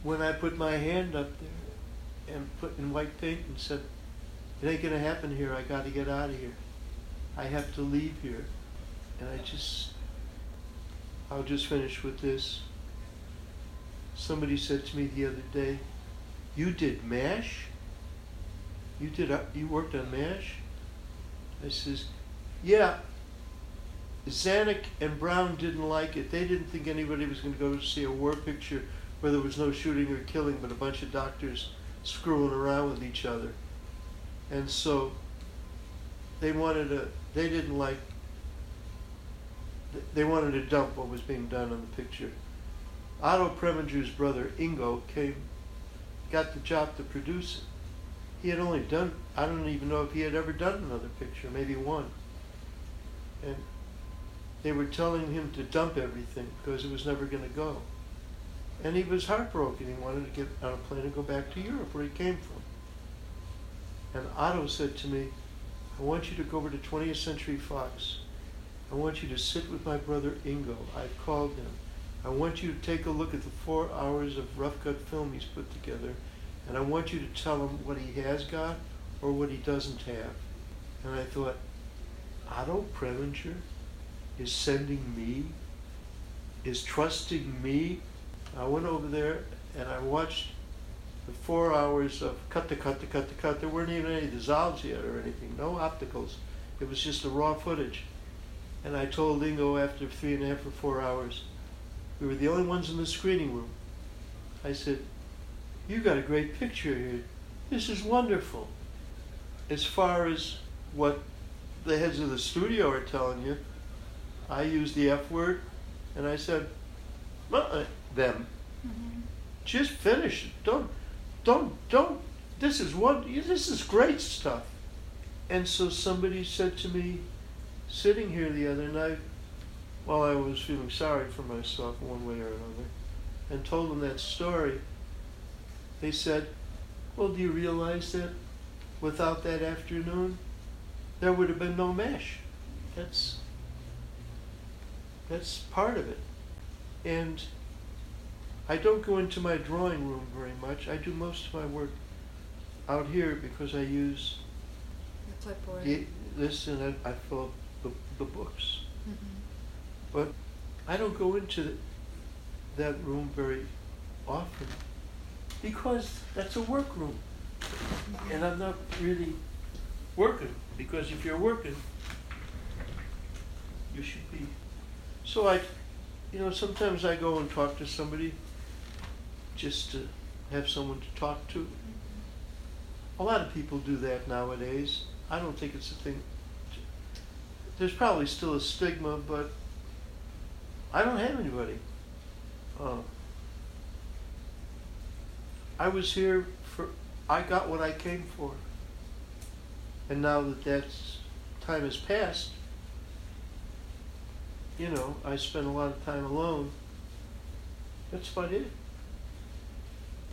when I put my hand up there and put in white paint and said, it ain't to happen here. I got to get out of here. I have to leave here. And I just, I'll just finish with this. Somebody said to me the other day, "You did Mash? You did? You worked on Mash?" I says, "Yeah, Zanuck and Brown didn't like it. They didn't think anybody was going to go see a war picture where there was no shooting or killing, but a bunch of doctors screwing around with each other. And so they wanted to, they didn't like, they wanted to dump what was being done on the picture. Otto Preminger's brother, Ingo, came, got the job to produce it. He had only done, I don't even know if he had ever done another picture, maybe one. And they were telling him to dump everything because it was never going to go. And he was heartbroken. He wanted to get on a plane and go back to Europe where he came from. And Otto said to me, I want you to go over to 20th Century Fox. I want you to sit with my brother Ingo. I've called him. I want you to take a look at the four hours of rough cut film he's put together. And I want you to tell him what he has got or what he doesn't have. And I thought, Otto Preminger? is sending me, is trusting me. I went over there and I watched the four hours of cut to cut to cut to cut. There weren't even any dissolves yet or anything, no opticals. It was just the raw footage. And I told Ingo after three and a half or four hours, we were the only ones in the screening room. I said, You got a great picture here. This is wonderful. As far as what the heads of the studio are telling you, I used the F word, and I said, uh, them. Mm-hmm. Just finish it. Don't, don't, don't. This is what. This is great stuff. And so somebody said to me, sitting here the other night, while I was feeling sorry for myself one way or another, and told them that story, they said, Well, do you realize that without that afternoon, there would have been no Mash? That's that's part of it. And I don't go into my drawing room very much. I do most of my work out here because I use the clipboard. The, this and I, I fill up the, the books. Mm-hmm. But I don't go into the, that room very often because that's a work room. Mm-hmm. And I'm not really working because if you're working, you should be so I, you know, sometimes I go and talk to somebody just to have someone to talk to. A lot of people do that nowadays. I don't think it's a thing. There's probably still a stigma, but I don't have anybody. Uh, I was here for, I got what I came for. And now that that time has passed, you know, I spent a lot of time alone. That's about it.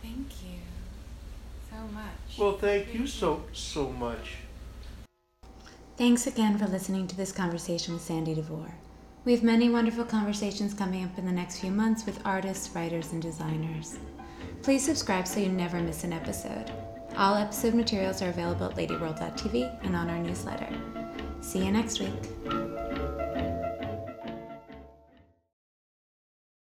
Thank you so much. Well, thank you so, so much. Thanks again for listening to this conversation with Sandy Dvore. We have many wonderful conversations coming up in the next few months with artists, writers, and designers. Please subscribe so you never miss an episode. All episode materials are available at ladyworld.tv and on our newsletter. See you next week.